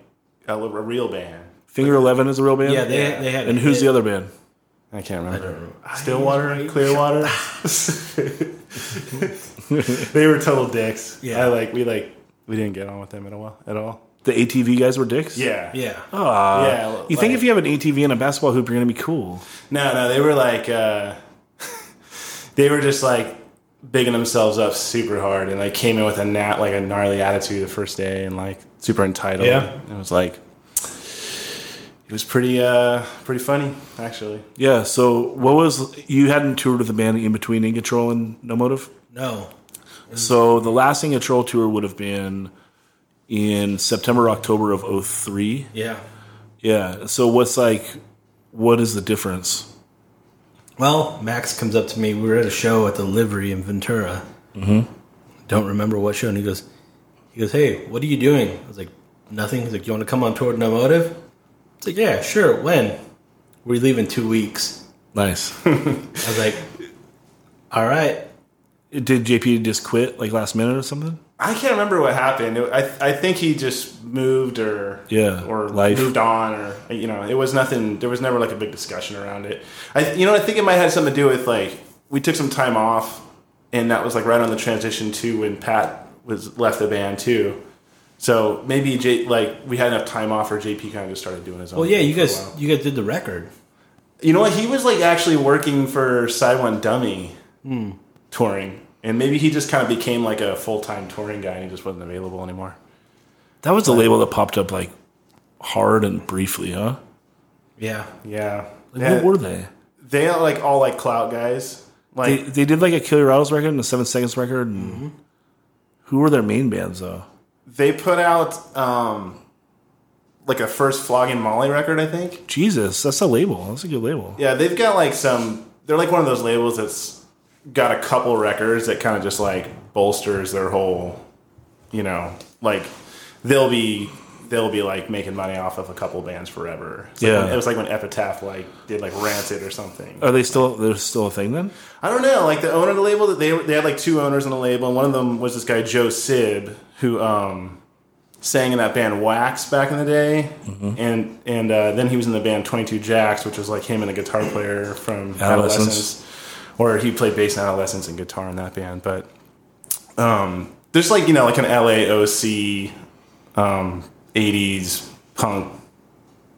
a, a real band. Figure Eleven is a real band. Yeah, they they had. and who's hit. the other band? I can't remember. don't know. Stillwater, Clearwater. they were total dicks. Yeah. I like we like we didn't get on with them at all. At all. The ATV guys were dicks. Yeah. Yeah. Aw. Yeah, You think like- if you have an ATV and a basketball hoop, you're gonna be cool? No, no, they were like uh they were just like bigging themselves up super hard and like came in with a nat like a gnarly attitude the first day and like super entitled. Yeah. It was like it was pretty uh pretty funny actually. Yeah. So what was you hadn't toured with the band in between In Control and No Motive? No. So the last In Control tour would have been in September October of 03. Yeah. Yeah. So what's like? What is the difference? Well, Max comes up to me. We were at a show at the Livery in Ventura. Mm-hmm. Don't remember what show. And he goes, he goes, hey, what are you doing? I was like, nothing. He's like, you want to come on tour with No Motive? It's like, yeah, sure. When? We leave in two weeks. Nice. I was like, all right. Did JP just quit like last minute or something? I can't remember what happened. It- I I think he just moved or Yeah, or life. moved on or you know it was nothing. There was never like a big discussion around it. I you know I think it might have something to do with like we took some time off and that was like right on the transition to when Pat was left the band too. So maybe J like we had enough time off, or JP kind of just started doing his own. Well, yeah, you guys, you guys did the record. You know what? He was like actually working for Side One Dummy, hmm. touring, and maybe he just kind of became like a full time touring guy, and he just wasn't available anymore. That was a label that popped up like hard and briefly, huh? Yeah. Yeah, Like, Yeah. What were they? they are like all like clout guys. Like they did like a Kill Your Idols record and a Seven Seconds record. And Who were their main bands though? they put out um like a first flogging Molly record, I think. Jesus, that's a label. That's a good label. Yeah, they've got like some. They're like one of those labels that's got a couple records that kind of just like bolsters their whole. You know, like they'll be they'll be like making money off of a couple bands forever. It's like Yeah. when- it was like when Epitaph like did like Rancid or something. Are they still? They're still a thing then? I don't know. Like the owner of the label, that they they had like two owners on the label, and one of them was this guy Joe Sib, who um, sang in that band Wax back in the day, and and uh, then he was in the band Twenty Two Jacks, which was like him and a guitar player from Adolescents. Adolescents, or he played bass in Adolescents and guitar in that band. But um, there's like you know like an LAOC um, '80s punk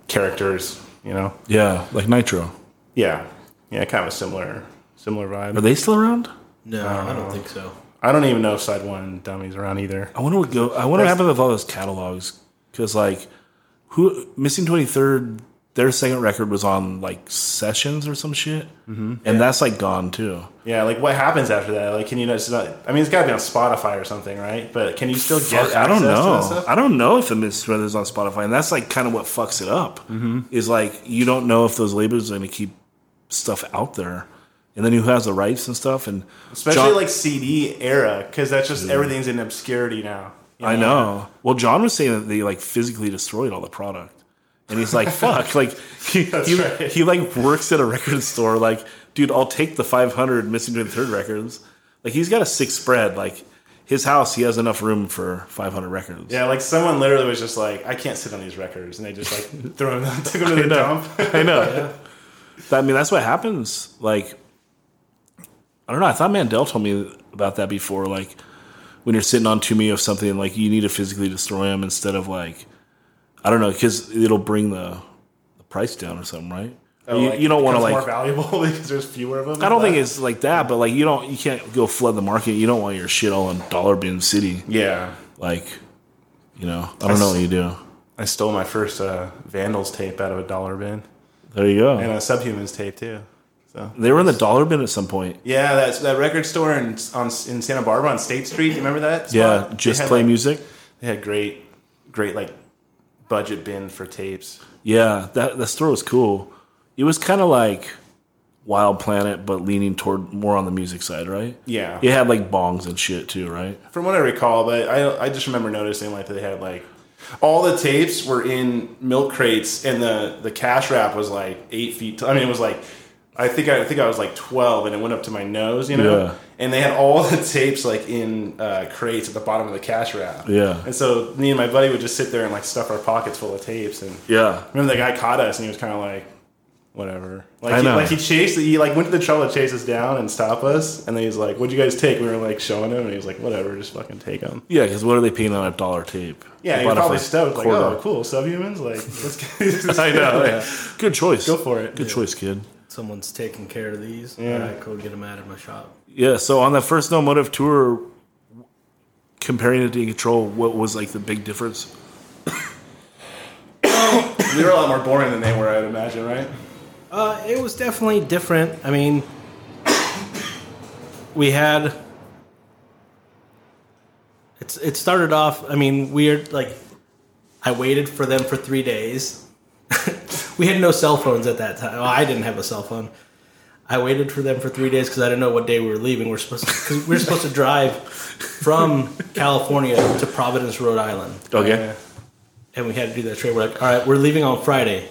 characters, you know. Yeah, like Nitro. Yeah, yeah, kind of a similar similar vibe. Are they still around? No, I don't think so. I don't even know if Side One Dummies around either. I wonder what go. I wonder what happened with all those catalogs because like who missing twenty third. Their second record was on like sessions or some shit, mm-hmm. and that's like gone too. Yeah, like what happens after that? Like, can you know? It's not, I mean, it's got to be on Spotify or something, right? But can you still get? I don't access to that know. I don't know if the Miss Brothers on Spotify, and that's like kind of what fucks it up. Mm-hmm. Is like you don't know if those labels are going to keep stuff out there, and then who has the rights and stuff. And Especially John- like CD era, because that's just everything's in obscurity now. you I know. Well, John was saying that they like physically destroyed all the product, and he's like, "Fuck!" Like he he, right. he like works at a record store. Like, dude, I'll take the five hundred missing to the third records. Like he's got a six spread. Like his house, he has enough room for five hundred records. Yeah, like someone literally was just like, I can't sit on these records, and they just like throw them, took them to the dump. I know. I mean, that's what happens. Like, I don't know. I thought Mandel told me about that before. Like, when you're sitting on too many of something, like you need to physically destroy them instead of like, I don't know, because it'll bring the the price down or something, right? Oh, you, like, you don't want to like. more valuable because there's fewer of them. I don't think it's like that, but like you don't, you can't go flood the market. You don't want your shit all in Dollar Bin City. Yeah, Like, you know, I don't know what you do. I stole my first uh, Vandals tape out of a dollar bin There you go. and a Subhumans tape too. So They were in the Dollar Bin at some point. yeah, that's that record store in on in Santa Barbara on State Street. You remember that? spot? Yeah, just play like- music. They had great, great like budget bin for tapes. Yeah, that that store was cool. It was kind of like Wild Planet, but leaning toward more on the music side, right? Yeah. It had like bongs and shit too, right? From what I recall, but I I just remember noticing like they had like all the tapes were in milk crates, and the the cash wrap was like eight feet. T- I mean, it was like I think I, I think I was like twelve, and it went up to my nose, you know. Yeah. And they had all the tapes like in uh, crates at the bottom of the cash wrap. Yeah. And so me and my buddy would just sit there and like stuff our pockets full of tapes. And Yeah. remember the guy caught us, and he was kind of like. Whatever. Like I he, know. like he chased. He like went to the trouble to chase us down and stop us, and then he's like, "What'd you guys take?" We were like showing him, and he was like, "Whatever, just fucking take them." Yeah, because what are they paying on a dollar tape? Yeah, They you're bought it probably for stoked. Like, oh, cool, subhumans. Like, let's get. I know. Yeah. Good choice. Go for it. Good choice, kid. Someone's taking care of these. Yeah. All right, cool. Get them out of my shop. Yeah. So on that first No Motive tour, comparing it to Control, what was like the big difference? We were a lot more boring than they were, I'd imagine, right? Uh, it was definitely different. I mean, we had. It's it started off. I mean, weird. Like, I waited for them for three days. we had no cell phones at that time. Well, I didn't have a cell phone. I waited for them for three days because I didn't know what day we were leaving. We're supposed because we are supposed to drive from California to Providence, Rhode Island Okay. and we had to do that trade. We're like, all right, we're leaving on Friday.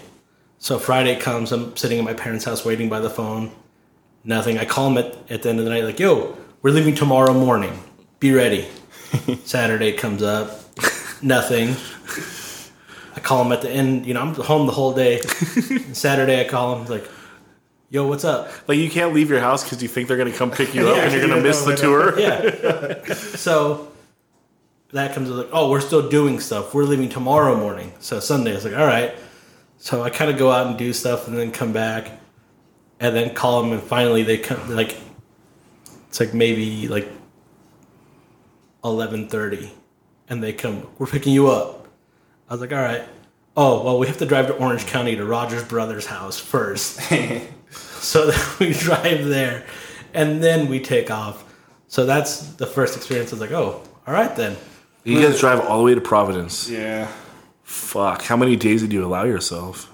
So Friday comes, I'm sitting at my parents' house waiting by the phone. Nothing. I call them at, at the end of the night, like, yo, we're leaving tomorrow morning. Be ready. Saturday comes up. Nothing. I call them at the end. You know, I'm home the whole day. Saturday, I call them, like, yo, what's up? Like you can't leave your house because you think they're gonna come pick you up and you're gonna miss the tour. Yeah. so that comes like, oh, we're still doing stuff. We're leaving tomorrow morning. So Sunday, I was like, all right. So I kind of go out and do stuff and then come back and then call them. And finally, they come like, it's like maybe like 1130 and they come, we're picking you up. I was like, all right. Oh, well, we have to drive to Orange County to Rogers Brothers' house first. so then we drive there and then we take off. So that's the first experience. I was like, oh, all right then. You guys drive all the way to Providence. Yeah. Fuck. How many days did you allow yourself?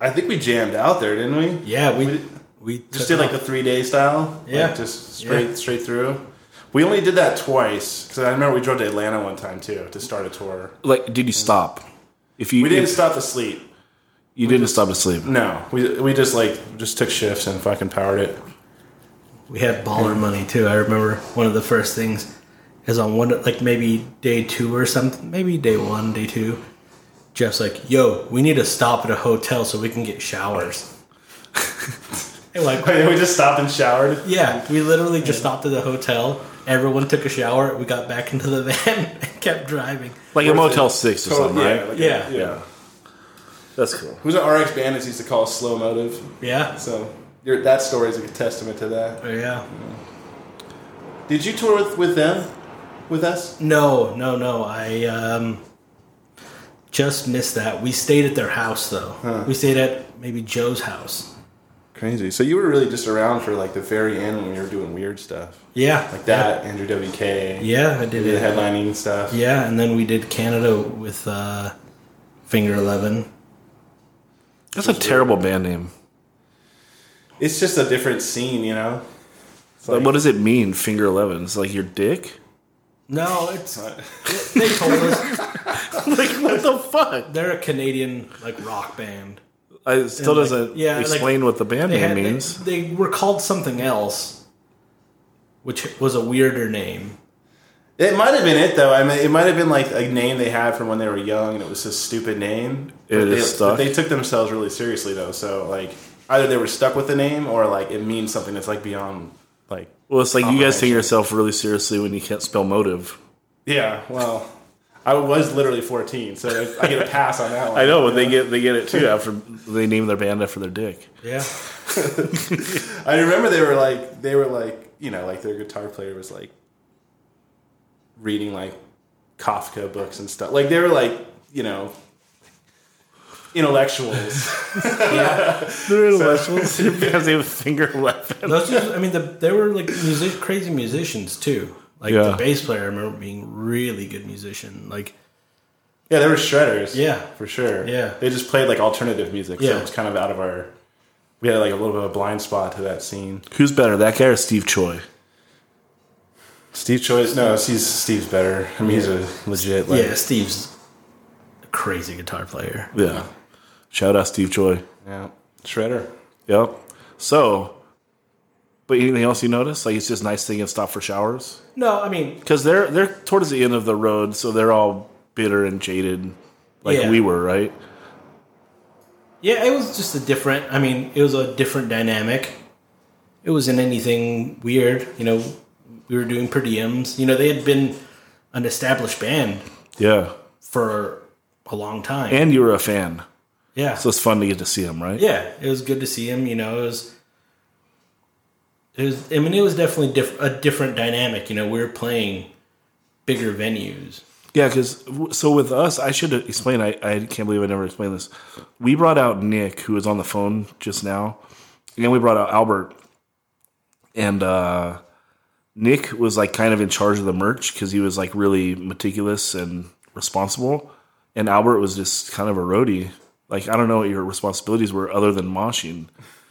I think we jammed out there, didn't we? Yeah, we We we Just took did like off. the three day style? Yeah. Like just straight Yeah. straight through? We only did that twice because I remember we drove to Atlanta one time too to start a tour. Like, did you stop? If you We didn't if stop to sleep. You didn't stop to sleep. No, we we just like just took shifts and fucking powered it. we had baller money too. I remember one of the first things is on one like maybe day two or something, maybe day one, day two. Jeff's like, "Yo, we need to stop at a hotel so we can get showers." and like, we just stopped and showered. yeah, we literally just stopped at the hotel. Everyone took a shower. We got back into the van and kept driving. Like a Motel Six or Total- something, right? like, Yeah. yeah. That's cool. Who's an RX Bandits used to call slow motive. Yeah, So your, that story is a testament to that. Oh, yeah. Did you tour with, with them? With us? No, no, no. I um, just missed that. We stayed at their house though. We stayed at maybe Joe's house. Crazy. So you were really just around for like the very end when we were doing weird stuff. Yeah, Like that, Andrew WK. Yeah, I did The it. headlining stuff. Yeah, and then we did Canada with uh, Finger Eleven. That's a terrible band name. It's just a different scene, you know? It's Like, like- what does it mean? Finger eleven? It's like your dick. No, it's they told us like what the fuck? they're a Canadian like rock band. I, still And, like, doesn't yeah, like, explain what the band They, name had, means. they, they were called something else, which was a weirder name. It might have been it though. I mean, it might have been like a name they had from when they were young, and it was a stupid name. It But is they, stuck. but they took themselves really seriously though. So like, either they were stuck with the name, or like it means something that's like beyond like. Well, it's like you guys take yourself really seriously when you can't spell motive. Yeah. Well, I was literally fourteen, so I get a pass on that one. I know, but they get they get it too after they name their band after their dick. Yeah, I remember they were like they were like you know like their guitar player was like reading like Kafka books and stuff. Like they were like you know intellectuals. They're intellectuals because they have a finger eleven. those. Just, I mean, the, they were like music, crazy musicians too. Like Yeah. the bass player, I remember being really good musician. Like yeah, they were shredders. Yeah. for sure. Yeah. they just played like alternative music. So Yeah. it was kind of out of our we had like a little bit of a blind spot to that scene. Who's better, that guy or Steve Choi? Steve Choi's, no, Steve's, Steve's better. I mean, he's a legit. Like, yeah, Steve's a crazy guitar player. Yeah. Shout out Steve Choi. yeah, shredder. Yep. So, but anything else you notice? Like it's just nice thing and stop for showers No, I mean, because they're they're towards the end of the road, so they're all bitter and jaded, like Yeah. we were, right? yeah, it was just a different. I mean, it was a different dynamic. It wasn't anything weird. You know, we were doing per diems. You know, they had been an established band Yeah. for a long time. And you were a fan, yeah, so it's fun to get to see them, right? yeah, it was good to see him. You know, it was. It was. I mean, it was definitely diff- a different dynamic. You know, we were playing bigger venues. Yeah, because so with us, I should explain. I, I can't believe I never explained this. We brought out Nick, who was on the phone just now, and then we brought out Albert, and uh, Nick was like kind of in charge of the merch because he was like really meticulous and responsible, and Albert was just kind of a roadie. Like I don't know what your responsibilities were other than moshing,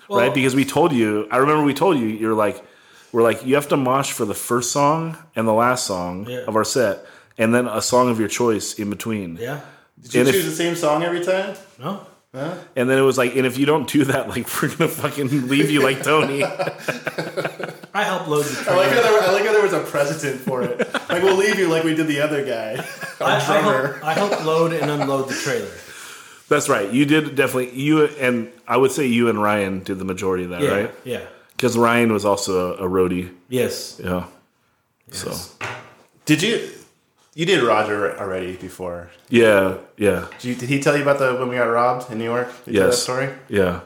right? Because we told you. I remember we told you you're like we're like you have to mosh for the first song and the last song Yeah. of our set, and then a song of your choice in between. Yeah. Did you And if- choose the same song every time? No. And then it was like, and if you don't do that, like we're gonna fucking leave you like Tony. I helped load the I like, trailer. how there, I like how there was a precedent for it. Like we'll leave you like we did the other guy, I, our I, drummer. helped, I helped load and unload the trailer. That's right. You did definitely. You and I would say you and Ryan did the majority of that, Yeah. right? Yeah. Because Ryan was also a, a roadie. Yes. Yeah. So Did you? You did Roger already before. yeah, yeah, Did, you, did he tell you about the when we got robbed in New York? Did you tell that Yes. story? yeah,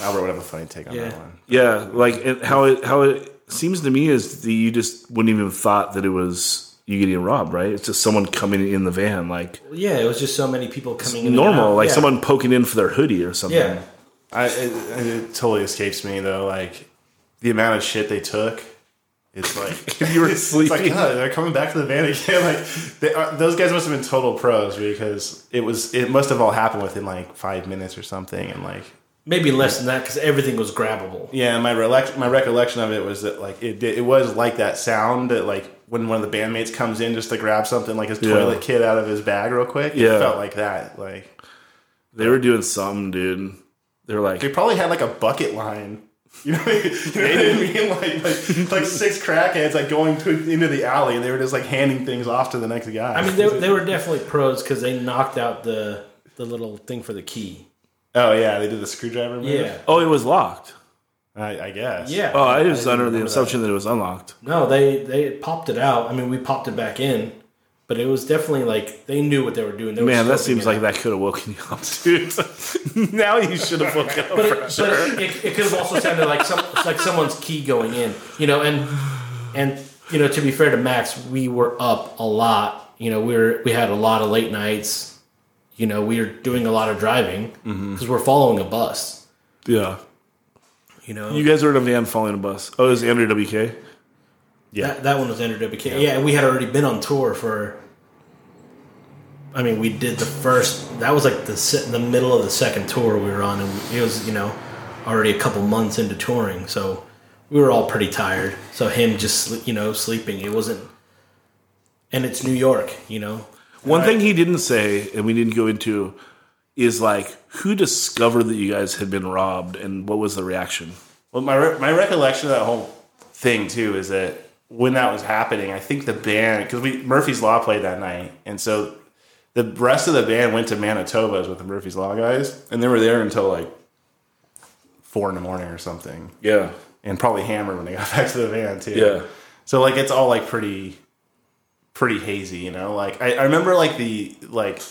Albert would have a funny take on Yeah. that one. yeah. Like it, how it how it seems to me is that you just wouldn't even have thought that it was you getting robbed, right? It's just someone coming in the van, like Yeah, it was just so many people coming in. and normal, out. like Yeah. someone poking in for their hoodie or something. Yeah. I it, it totally escapes me though. Like the amount of shit they took. It's like if You were it's like sleeping. God, they're coming back to the van again. Like they are, those guys must have been total pros because it was it must have all happened within like five minutes or something. And like Maybe less than that because everything was grabbable. yeah, my relec- my recollection of it was that like it did, it was like that sound that like when one of the bandmates comes in just to grab something like his Yeah. toilet kit out of his bag real quick. Yeah. It felt like that. Like They were doing something, dude. They're like, They probably had like a bucket line. You know, what I mean? you know what I mean? Like, like, like six crackheads like going to, into the alley, and they were just like handing things off to the next guy. I mean, they, they were definitely pros because they knocked out the the little thing for the key. Oh yeah, they did the screwdriver. Move? Yeah. oh, it was locked. I, I guess. Yeah. Oh, I was didn't under the assumption that. it was unlocked. No, they they popped it out. I mean, we popped it back in, but it was definitely like they knew what they were doing. They were Man, that seems like out. that could have woken you up, dude. now you should have woken up. But, for it, sure. but it, it could have also sounded like some like someone's key going in, you know. And and you know, to be fair to Max, we were up a lot. You know, we were we had a lot of late nights. You know, we are doing a lot of driving because Mm-hmm. we're following a bus. Yeah. You know, You guys were in a van following a bus. Oh, it was Andrew WK? That, that one was Andrew WK. Yeah. we had already been on tour for. I mean, we did the first. That was like the se- the middle of the second tour we were on, and it was you know already a couple months into touring, so we were all pretty tired. So him just you know sleeping, it wasn't. And it's New York, you know. One thing he didn't say, and we didn't go into, is like who discovered that you guys had been robbed and what was the reaction? Well, my re- my recollection of that whole thing too is that when that was happening, I think the band because we Murphy's Law played that night, and so the rest of the band went to Manitoba's with the Murphy's Law guys, and they were there until like four in the morning or something, Yeah. and probably hammered when they got back to the van too. Yeah. So like it's all like pretty pretty hazy, you know. Like I, I remember like the like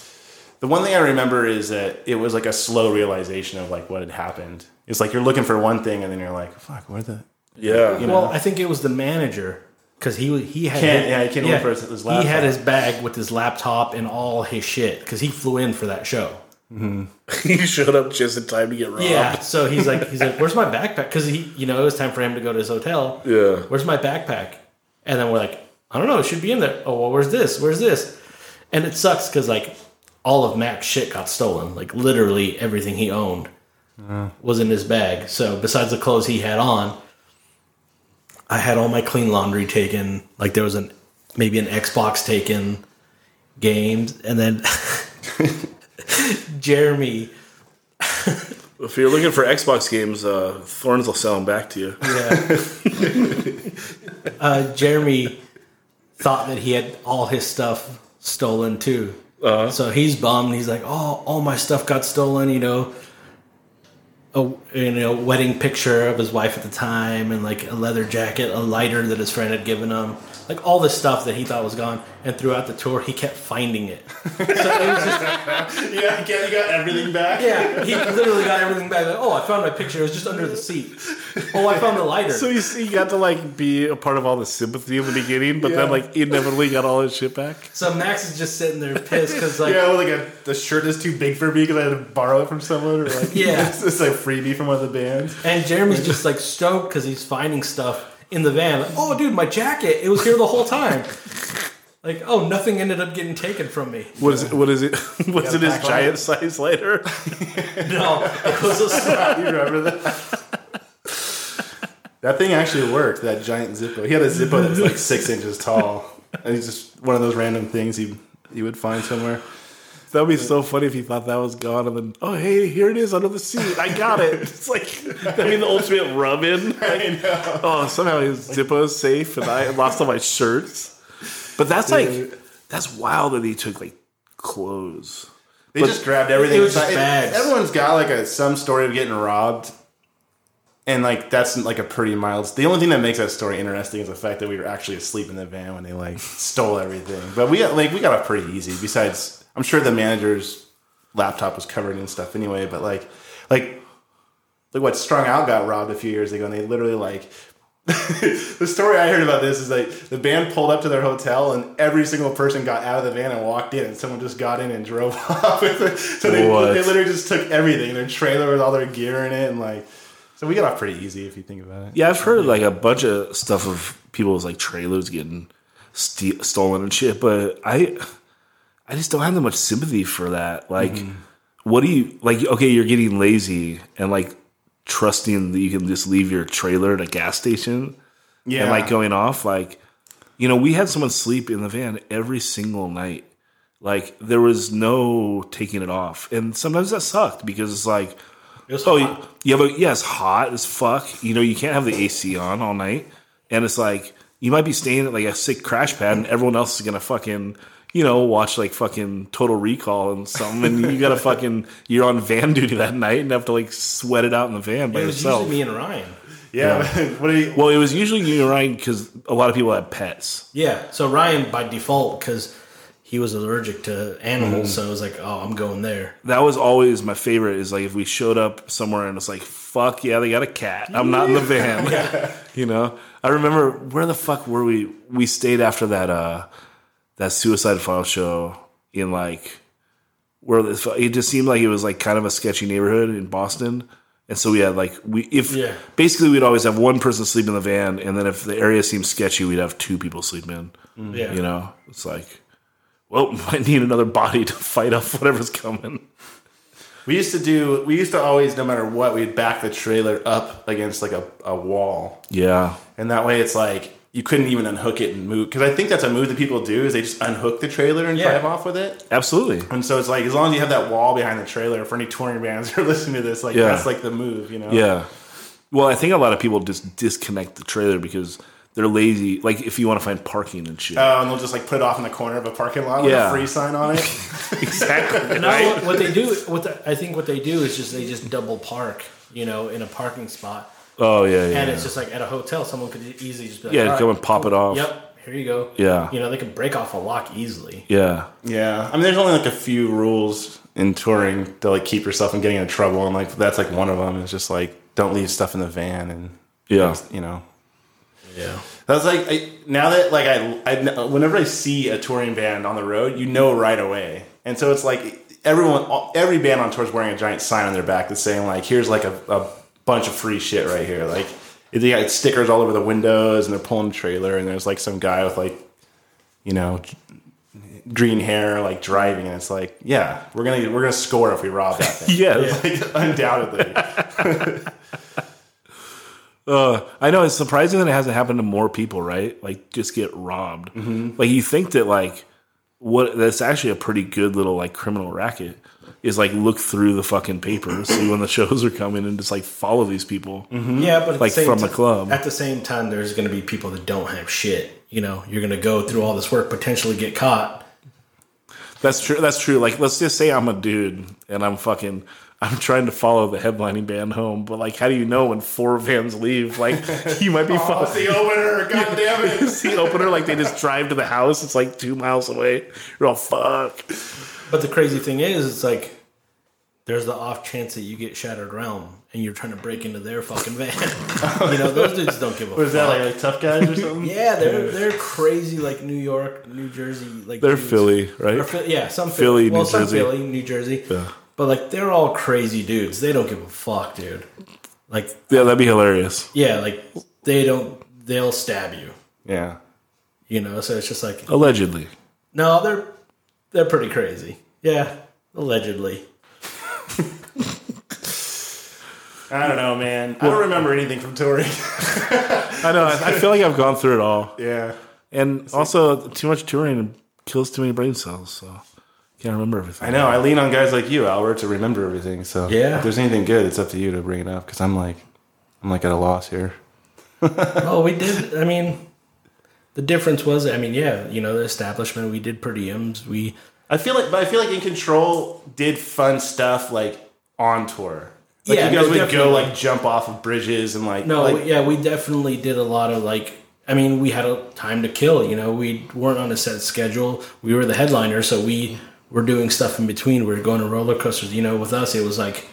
the one thing I remember is that it was like a slow realization of like what had happened. It's like you're looking for one thing and then you're like, fuck, where the Yeah. you know Well, I think it was the manager because he was- he had Can't- yeah, he can't look for his- his He had his bag with his laptop and all his shit because he flew in for that show. Mm-hmm. He showed up just in time to get robbed. Yeah. So he's like, he's like, "Where's my backpack?" Because he, you know, it was time for him to go to his hotel. Yeah. Where's my backpack? And then we're like, I don't know. It should be in there. Oh well, where's this? Where's this? And it sucks because like all of Mac's shit got stolen. Like literally everything he owned. was in his bag. So besides the clothes he had on, I had all my clean laundry taken. Like there was an maybe an Xbox taken, games, and then Jeremy. If you're looking for Xbox games, uh, Thorns will sell them back to you. Yeah. uh, Jeremy thought that he had all his stuff stolen too. Uh-huh. So he's bummed. He's like, "Oh, all my stuff got stolen." You know, a you know wedding picture of his wife at the time, and like a leather jacket, a lighter that his friend had given him, like all this stuff that he thought was gone. And throughout the tour, he kept finding it. so it was just Yeah, you got, everything back. yeah, he literally got everything back. Like, oh, I found my picture. It was just under the seat. Oh, I found the lighter. So you see, you got to like be a part of all the sympathy in the beginning, but Yeah. then like inevitably got all his shit back. So Max is just sitting there pissed because like Yeah, well, like a, the shirt is too big for me because I had to borrow it from someone, or like Yeah. it's just like freebie from one of the bands. And Jeremy's just like stoked because he's finding stuff in the van. Like, oh, dude, my jacket! It was here the whole time. Like, oh, nothing ended up getting taken from me. What is it? What is it? Was it his pack giant size lighter? No, it was a you remember that? that thing actually worked. That giant Zippo. He had a Zippo that was like six inches tall, and he's just one of those random things he he would find somewhere. That'd be so funny if he thought that was gone, and then oh hey, here it is under the seat. I got it. It's like I mean the ultimate rub in. I know. Oh, somehow his Zippo is safe, and I lost all my shirts. But that's like that's wild that he took like clothes. They But- just grabbed everything. It was just It- bags. Everyone's got like a some story of getting robbed, and like that's like a pretty mild. The only thing that makes that story interesting is the fact that we were actually asleep in the van when they like stole everything. But we got like we got off pretty easy. Besides, I'm sure the manager's laptop was covered in stuff anyway. But like, like, like what Strung Out got robbed a few years ago, and they literally like. the story I heard about this is like the band pulled up to their hotel and every single person got out of the van and walked in and someone just got in and drove off. So they, What? they literally just took everything, their trailer with all their gear in it and like so we got off pretty easy if you think about it. Yeah, I've heard like a bunch of stuff of people's like trailers getting ste- stolen and shit, but I I just don't have that much sympathy for that. Like, mm-hmm. what do you like? Okay, you're getting lazy and like trusting that you can just leave your trailer at a gas station Yeah. and like going off. Like, you know, we had someone sleep in the van every single night. Like, there was no taking it off, and sometimes that sucked because it's like. was oh, hot. yeah, but yeah, it's hot as fuck. You know, you can't have the AC on all night, and it's like you might be staying at like a sick crash pad, and everyone else is gonna fucking you know watch like fucking Total Recall and something, and you gotta fucking you're on van duty that night and have to like sweat it out in the van by It was yourself. usually me and Ryan. Yeah. what do you Well, it was usually you and Ryan because a lot of people had pets. Yeah, so Ryan by default because he was allergic to animals, so it was like, oh, I'm going there. That was always my favorite. Is like if we showed up somewhere and it's like, fuck yeah, they got a cat. I'm not in the van. you know, I remember where the fuck were we? We stayed after that uh that Suicide File show in like where this, it just seemed like it was like kind of a sketchy neighborhood in Boston. And so we had like we if Yeah. basically we'd always have one person sleep in the van, and then if the area seemed sketchy, we'd have two people sleep in. Mm-hmm. Yeah, You know, it's like, well, we might need another body to fight off whatever's coming. We used to do. We used to always, no matter what, we'd back the trailer up against like a, a wall, Yeah, and that way it's like you couldn't even unhook it and move. Because I think that's a move that people do is they just unhook the trailer and Yeah. drive off with it. absolutely. And so it's like as long as you have that wall behind the trailer, for any touring bands who are listening to this, like Yeah. that's like the move, you know? Yeah. Well, I think a lot of people just disconnect the trailer because they're lazy. Like if you want to find parking and shit. Oh, and they'll just like put it off in the corner of a parking lot with Yeah. a free sign on it. exactly. No, right? what, what they do, what the, I think what they do is just they just double park, you know, in a parking spot, Oh yeah, yeah. and it's just like at a hotel, someone could easily just be like, Yeah, "All come and pop it off. Yep, here you go. Yeah. you know, they can break off a lock easily. yeah. yeah, I mean, there's only like a few rules in touring to like keep yourself from getting in trouble, and like that's like one of them. Is just like don't leave stuff in the van, and Yeah. you know. Yeah, That's like I, now that like I, I whenever I see a touring band on the road, you know right away, and so it's like everyone, every band on tour is wearing a giant sign on their back that's saying like, "Here's like a, a bunch of free shit right here." Like they got stickers all over the windows, and they're pulling a trailer, and there's like some guy with like, you know, green hair, like driving, and it's like, yeah, we're gonna we're gonna score if we rob that thing. Yeah. like, undoubtedly. Uh, I know it's surprising that it hasn't happened to more people, right? Like just get robbed. Like you think that like what that's actually a pretty good little like criminal racket is like look through the fucking papers, see when the shows are coming, and just like follow these people. Mm-hmm. Yeah, but at Like the same from a ti- club. At the same time, there's going to be people that don't have shit. You know, you're going to go through all this work, potentially get caught. That's true. That's true. Like let's just say I'm a dude and I'm fucking. I'm trying to follow the headlining band home, but like, how do you know when four vans leave? Like, you might be Oh, it's fucking. the opener. God damn it. It's the opener. Like they just drive to the house. It's like two miles away. You're all fuck. But the crazy thing is, it's like there's the off chance that you get Shattered Realm and you're trying to break into their fucking van. you know, those dudes don't give a Was fuck. that like, like tough guys or something? yeah, they're they're crazy like New York, New Jersey, like They're dudes. Philly, right? Or yeah, some Philly, Philly, well, New some Jersey. Philly, New Jersey. Yeah. But like they're all crazy dudes. They don't give a fuck, dude. Like Yeah, that'd be hilarious. yeah, like they don't. They'll stab you. Yeah. You know, so it's just like Allegedly. no, they're they're pretty crazy. Yeah, allegedly. I don't know, man. I don't remember anything from touring. I know. I, I feel like I've gone through it all, yeah. and also too much touring kills too many brain cells. So can't remember everything. I know. I lean on guys like you, Albert, to remember everything. So Yeah. if there's anything good, it's up to you to bring it up because I'm like, I'm like at a loss here. Oh, we did. I mean, the difference was, I mean, yeah, you know, the establishment. We did per diems. We I feel like, but I feel like In Control did fun stuff like on tour. Like Yeah, you guys no, would go like jump off of bridges and like no, like, yeah, we definitely did a lot of like. I mean, we had a time to kill. You know, we weren't on a set schedule. We were the headliner, so we were doing stuff in between. We were going to roller coasters. You know, with us, it was like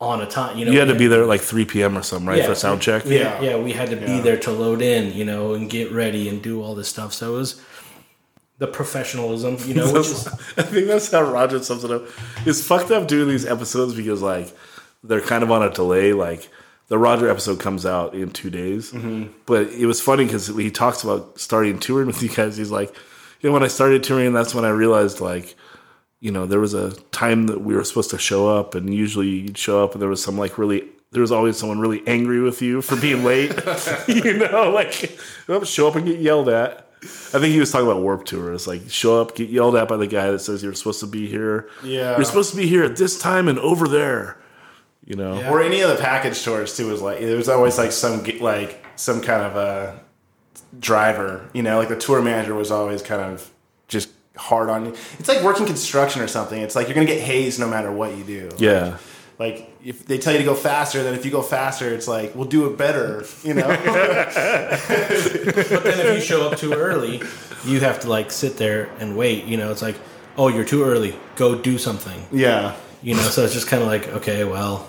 on a time. You know, You had we to be there at like 3 p.m. or something, right, for sound check. Yeah, yeah, we had to be Yeah. there to load in, you know, and get ready and do all this stuff. So it was the professionalism, you know, which is I think that's how Roger sums it up. It's fucked up doing these episodes because like they're kind of on a delay. Like the Roger episode comes out in two days, mm-hmm. but it was funny because he talks about starting touring with you guys. He's like, you know, when I started touring, that's when I realized like. You know, there was a time that we were supposed to show up, and usually you'd show up, and there was some like really, there was always someone really angry with you for being late. you know, like show up and get yelled at. I think he was talking about Warped Tour. It's like show up, get yelled at by the guy that says you're supposed to be here. Yeah. you're supposed to be here at this time and over there. You know, or any of the package tours too was like there was always like some like some kind of a driver you know like the tour manager was always kind of hard on you it's like working construction or something it's like you're gonna get hazed no matter what you do yeah. like if they tell you to go faster then if you go faster it's like we'll do it better you know But then if you show up too early, you have to like sit there and wait. You know, it's like, oh, you're too early. Go do something. yeah You know, so it's just kind of like, okay, well,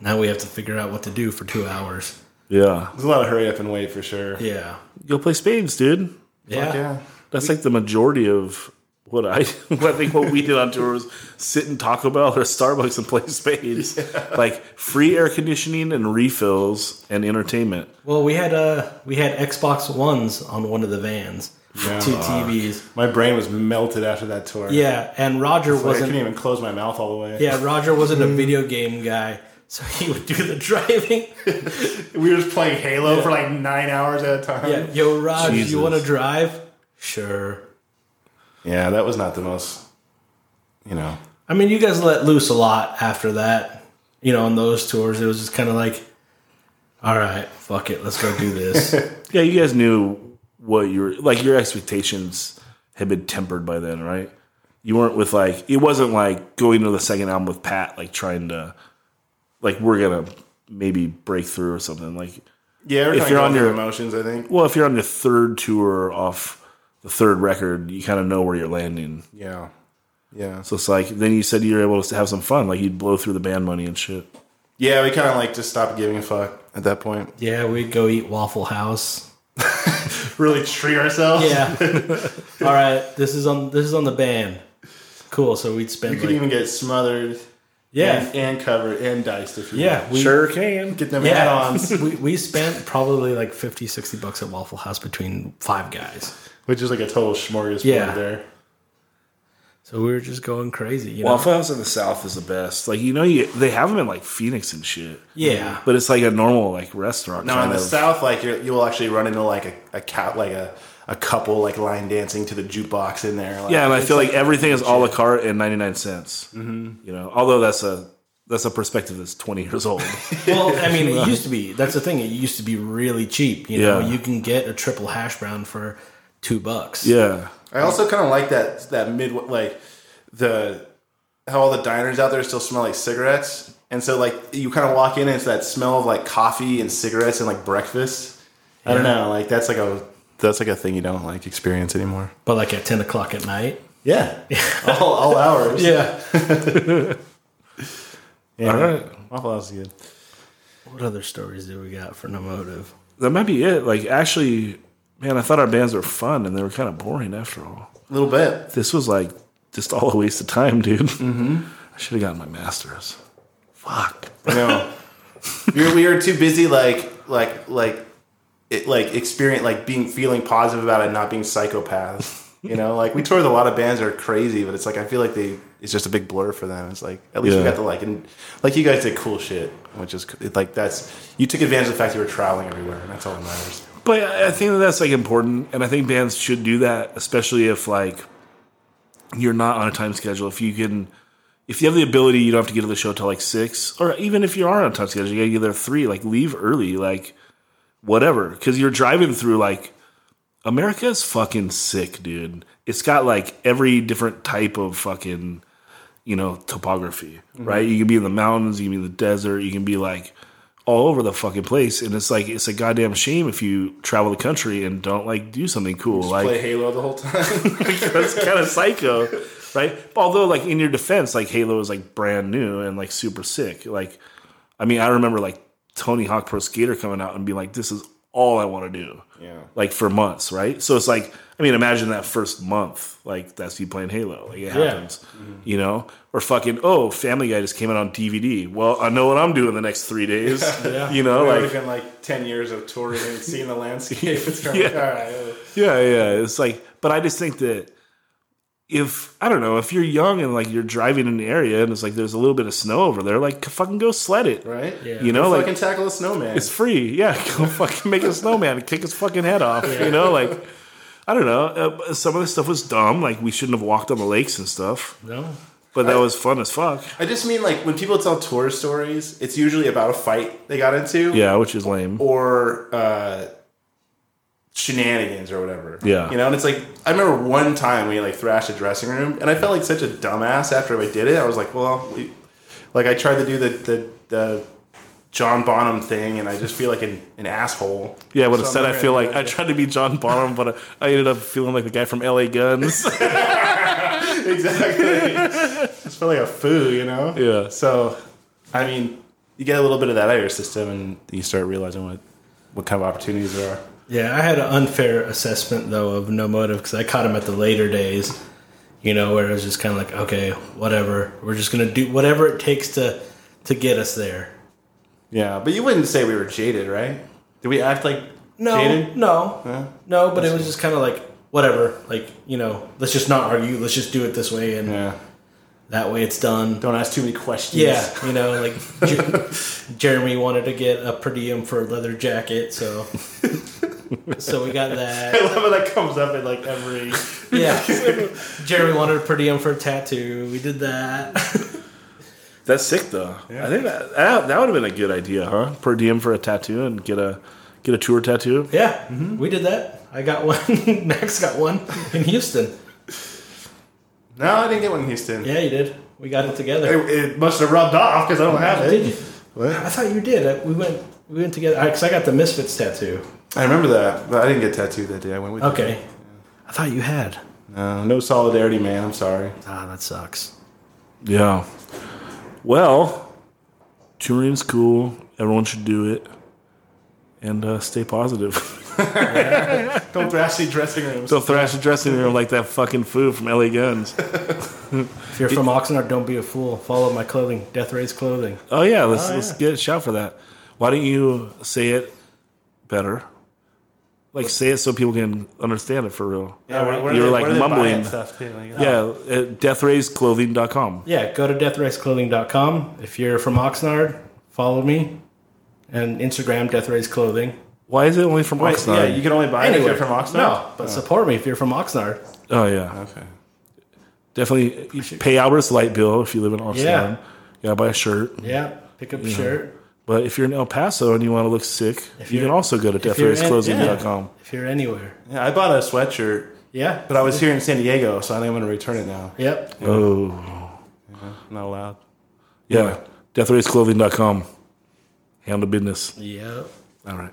now we have to figure out what to do for two hours. Yeah. there's a lot of hurry up and wait for sure Yeah. Go play spades, dude. Yeah. yeah That's like the majority of what I, I think what we did on tour was sit in Taco Bell or Starbucks and play spades. Like free air conditioning and refills and entertainment. Well, we had uh we had Xbox Ones on one of the vans, Yeah. two TVs. my brain was melted after that tour Yeah, and Roger Like, wasn't. I couldn't even close my mouth all the way Yeah, Roger wasn't a video game guy, so he would do the driving. we were just playing halo for like nine hours at a time Yeah, yo, Raj, Jesus. you want to drive? Sure. Yeah, that was not the most, you know. I mean, you guys let loose a lot after that. You know, on those tours, it was just kind of like, all right, fuck it, let's go do this. Yeah, you guys knew what your like your expectations had been tempered by then, right? You weren't with like it wasn't like going to the second album with Pat, like trying to like we're gonna maybe break through or something. Like Yeah, If if you're you're on on your your- emotions, I think. well, if you're on your third tour off the third record, you kind of know where you're landing. Yeah, yeah, So it's like then you said you were able to have some fun, like you'd blow through the band money and shit. yeah. We kind of like just stopped giving a fuck at that point. yeah, we'd go eat Waffle House. Really treat ourselves. Yeah. all right, this is on this is on the band. Cool. So we'd spend you could like, even get smothered. yeah, and, and covered and diced if you yeah, we, sure can. get them Yeah, add-ons, we, we spent probably like 50, 60 bucks at Waffle House between five guys. Which is like a total smorgasbord Yeah. there. So we were just going crazy. You know? Waffle House in the South is the best. Like you know, you, they have them in like Phoenix and shit. Yeah. but it's like a normal like restaurant. No, in the of. south, like you're, you will actually run into like a, a cat, like a, a couple like line dancing to the jukebox in there. Like, Yeah, and I it's feel like, everything is a la carte and ninety nine cents. Mm-hmm. You know, although that's a that's a perspective that's twenty years old. Well, I mean, it used to be. That's the thing. It used to be really cheap. You know, Yeah. you can get a triple hash brown for two bucks. yeah, I also kind of like that that mid like the how all the diners out there still smell like cigarettes, and so like you kind of walk in and it's that smell of like coffee and cigarettes and like breakfast. I don't know, like that's like a that's like a thing you don't like experience anymore. But like at ten o'clock at night. Yeah, all, all hours. Yeah. yeah. All right. Waffle House is good. What other stories do we got for no motive? that might be it. Like actually, man, I thought our bands were fun and they were kind of boring after all. A little bit. This was like just all a waste of time, dude. Mm-hmm. I should have gotten my masters. Fuck. No, we were, we were too busy like like like it, like experience like being feeling positive about it, not being psychopaths. You know, like we toured with a lot of bands that are crazy, but it's like I feel like they it's just a big blur for them. It's like at least we got to like and like you guys did cool shit, which is like that's you took advantage of the fact you were traveling everywhere, and that's all that matters. But I think that that's like important, and I think bands should do that, especially if like you're not on a time schedule. If you can, if you have the ability, you don't have to get to the show till like six, or even if you are on a time schedule, you gotta get there three. Like leave early, like whatever, because you're driving through like America is fucking sick, dude. It's got like every different type of fucking you know topography, mm-hmm. right? You can be in the mountains, you can be in the desert, you can be like all over the fucking place, and it's like it's a goddamn shame if you travel the country and don't like do something cool, like Play Halo the whole time. that's kind of psycho, right? Although, like in your defense, like Halo is like brand new and like super sick. Like, I mean, I remember like Tony Hawk Pro Skater coming out and being like, "This is all I want to do." Yeah. Like for months, right? So it's like, I mean, imagine that first month, like that's you playing Halo. Like it Yeah. happens, mm-hmm. you know? Or fucking, oh, Family Guy just came out on DVD. Well, I know what I'm doing the next three days. You know, It's like already been like ten years of touring and seeing the landscape. It's kind Yeah. like, all right. Yeah, yeah. It's like, but I just think that if I don't know if you're young and like you're driving in the area and it's like there's a little bit of snow over there, like fucking go sled it, Right? Yeah. You know, Go like fucking tackle a snowman. it's free. Yeah, go fucking make a snowman and kick his fucking head off. You know, like I don't know. Uh, some of the stuff was dumb. Like we shouldn't have walked on the lakes and stuff, No. but that was fun as fuck. I just mean like when people tell tour stories, it's usually about a fight they got into, Yeah, which is lame. or uh, shenanigans or whatever. Yeah. you know. And it's like I remember one time we like thrashed a dressing room, and I felt like such a dumbass after I did it. I was like, well, we, like I tried to do the the, the John Bonham thing, and I just feel like an, an asshole. Yeah, but So instead I'm I feel like I tried to be John Bonham, but I, I ended up feeling like the guy from LA Guns. exactly. Just feel like a foo, you know. Yeah. So, I mean, you get a little bit of that out of your system, and you start realizing what what kind of opportunities there are. Yeah, I had an unfair assessment though of no motive because I caught him at the later days. You know, where it was just kind of like, okay, whatever. We're just gonna do whatever it takes to to get us there. Yeah, but you wouldn't say we were jaded, right? Did we act like No, jaded? no, Yeah. no. But it was just kind of like whatever. Like you know, let's just not argue. Let's just do it this way, and Yeah. that way it's done. Don't ask too many questions. Yeah, you know, like Jer- Jeremy wanted to get a per diem for a leather jacket, so so we got that. I love how that comes up in like every. Yeah, Jeremy wanted a per diem for a tattoo. We did that. That's sick though. I think that that, that would have been a good idea, huh? Per diem for a tattoo and get a get a tour tattoo. Yeah, we did that. I got one. Max got one in Houston. No, I didn't get one in Houston. Yeah, you did. We got it together. It, it must have rubbed off because I don't have it. You? What? I thought you did. We went. We went together because I got the Misfits tattoo. I remember that, but I didn't get tattooed that day. I went with you. Okay. I thought you had. No, no solidarity, man. I'm sorry. Ah, that sucks. Yeah. Well, touring's cool. Everyone should do it, and uh, stay positive. Don't thrash the dressing rooms. Don't thrash the dressing room like that fucking food from LA Guns. If you're from Oxnard, don't be a fool. Follow my clothing, Death Race clothing. Oh yeah, let's Oh, let's yeah. get a shout for that. Why don't you say it better? Like say it so people can understand it for real. Yeah, where, where You are were they- like where mumbling. stuff too. Like, Yeah, oh. uh, at deathraceclothing.com. Yeah, go to deathraceclothing.com. If you're from Oxnard, follow me. And Instagram, Death Race Clothing. Why is it only from Wait, Oxnard? yeah, you can only buy it if you're from Oxnard. No, oh. but support me if you're from Oxnard. oh yeah, Okay. definitely pay Albert's light bill if you live in Oxnard. Yeah. You gotta buy a shirt. Yeah, pick up a shirt. But if you're in El Paso and you want to look sick, If you can also go to if you're deathraceclothing.com. If you're anywhere. Yeah, I bought a sweatshirt, Yeah. but I was here in San Diego, so I think I'm going to return it now. Yep. Oh, I'm not allowed. yeah. Deathraceclothing.com. Handle business. Yep. All right.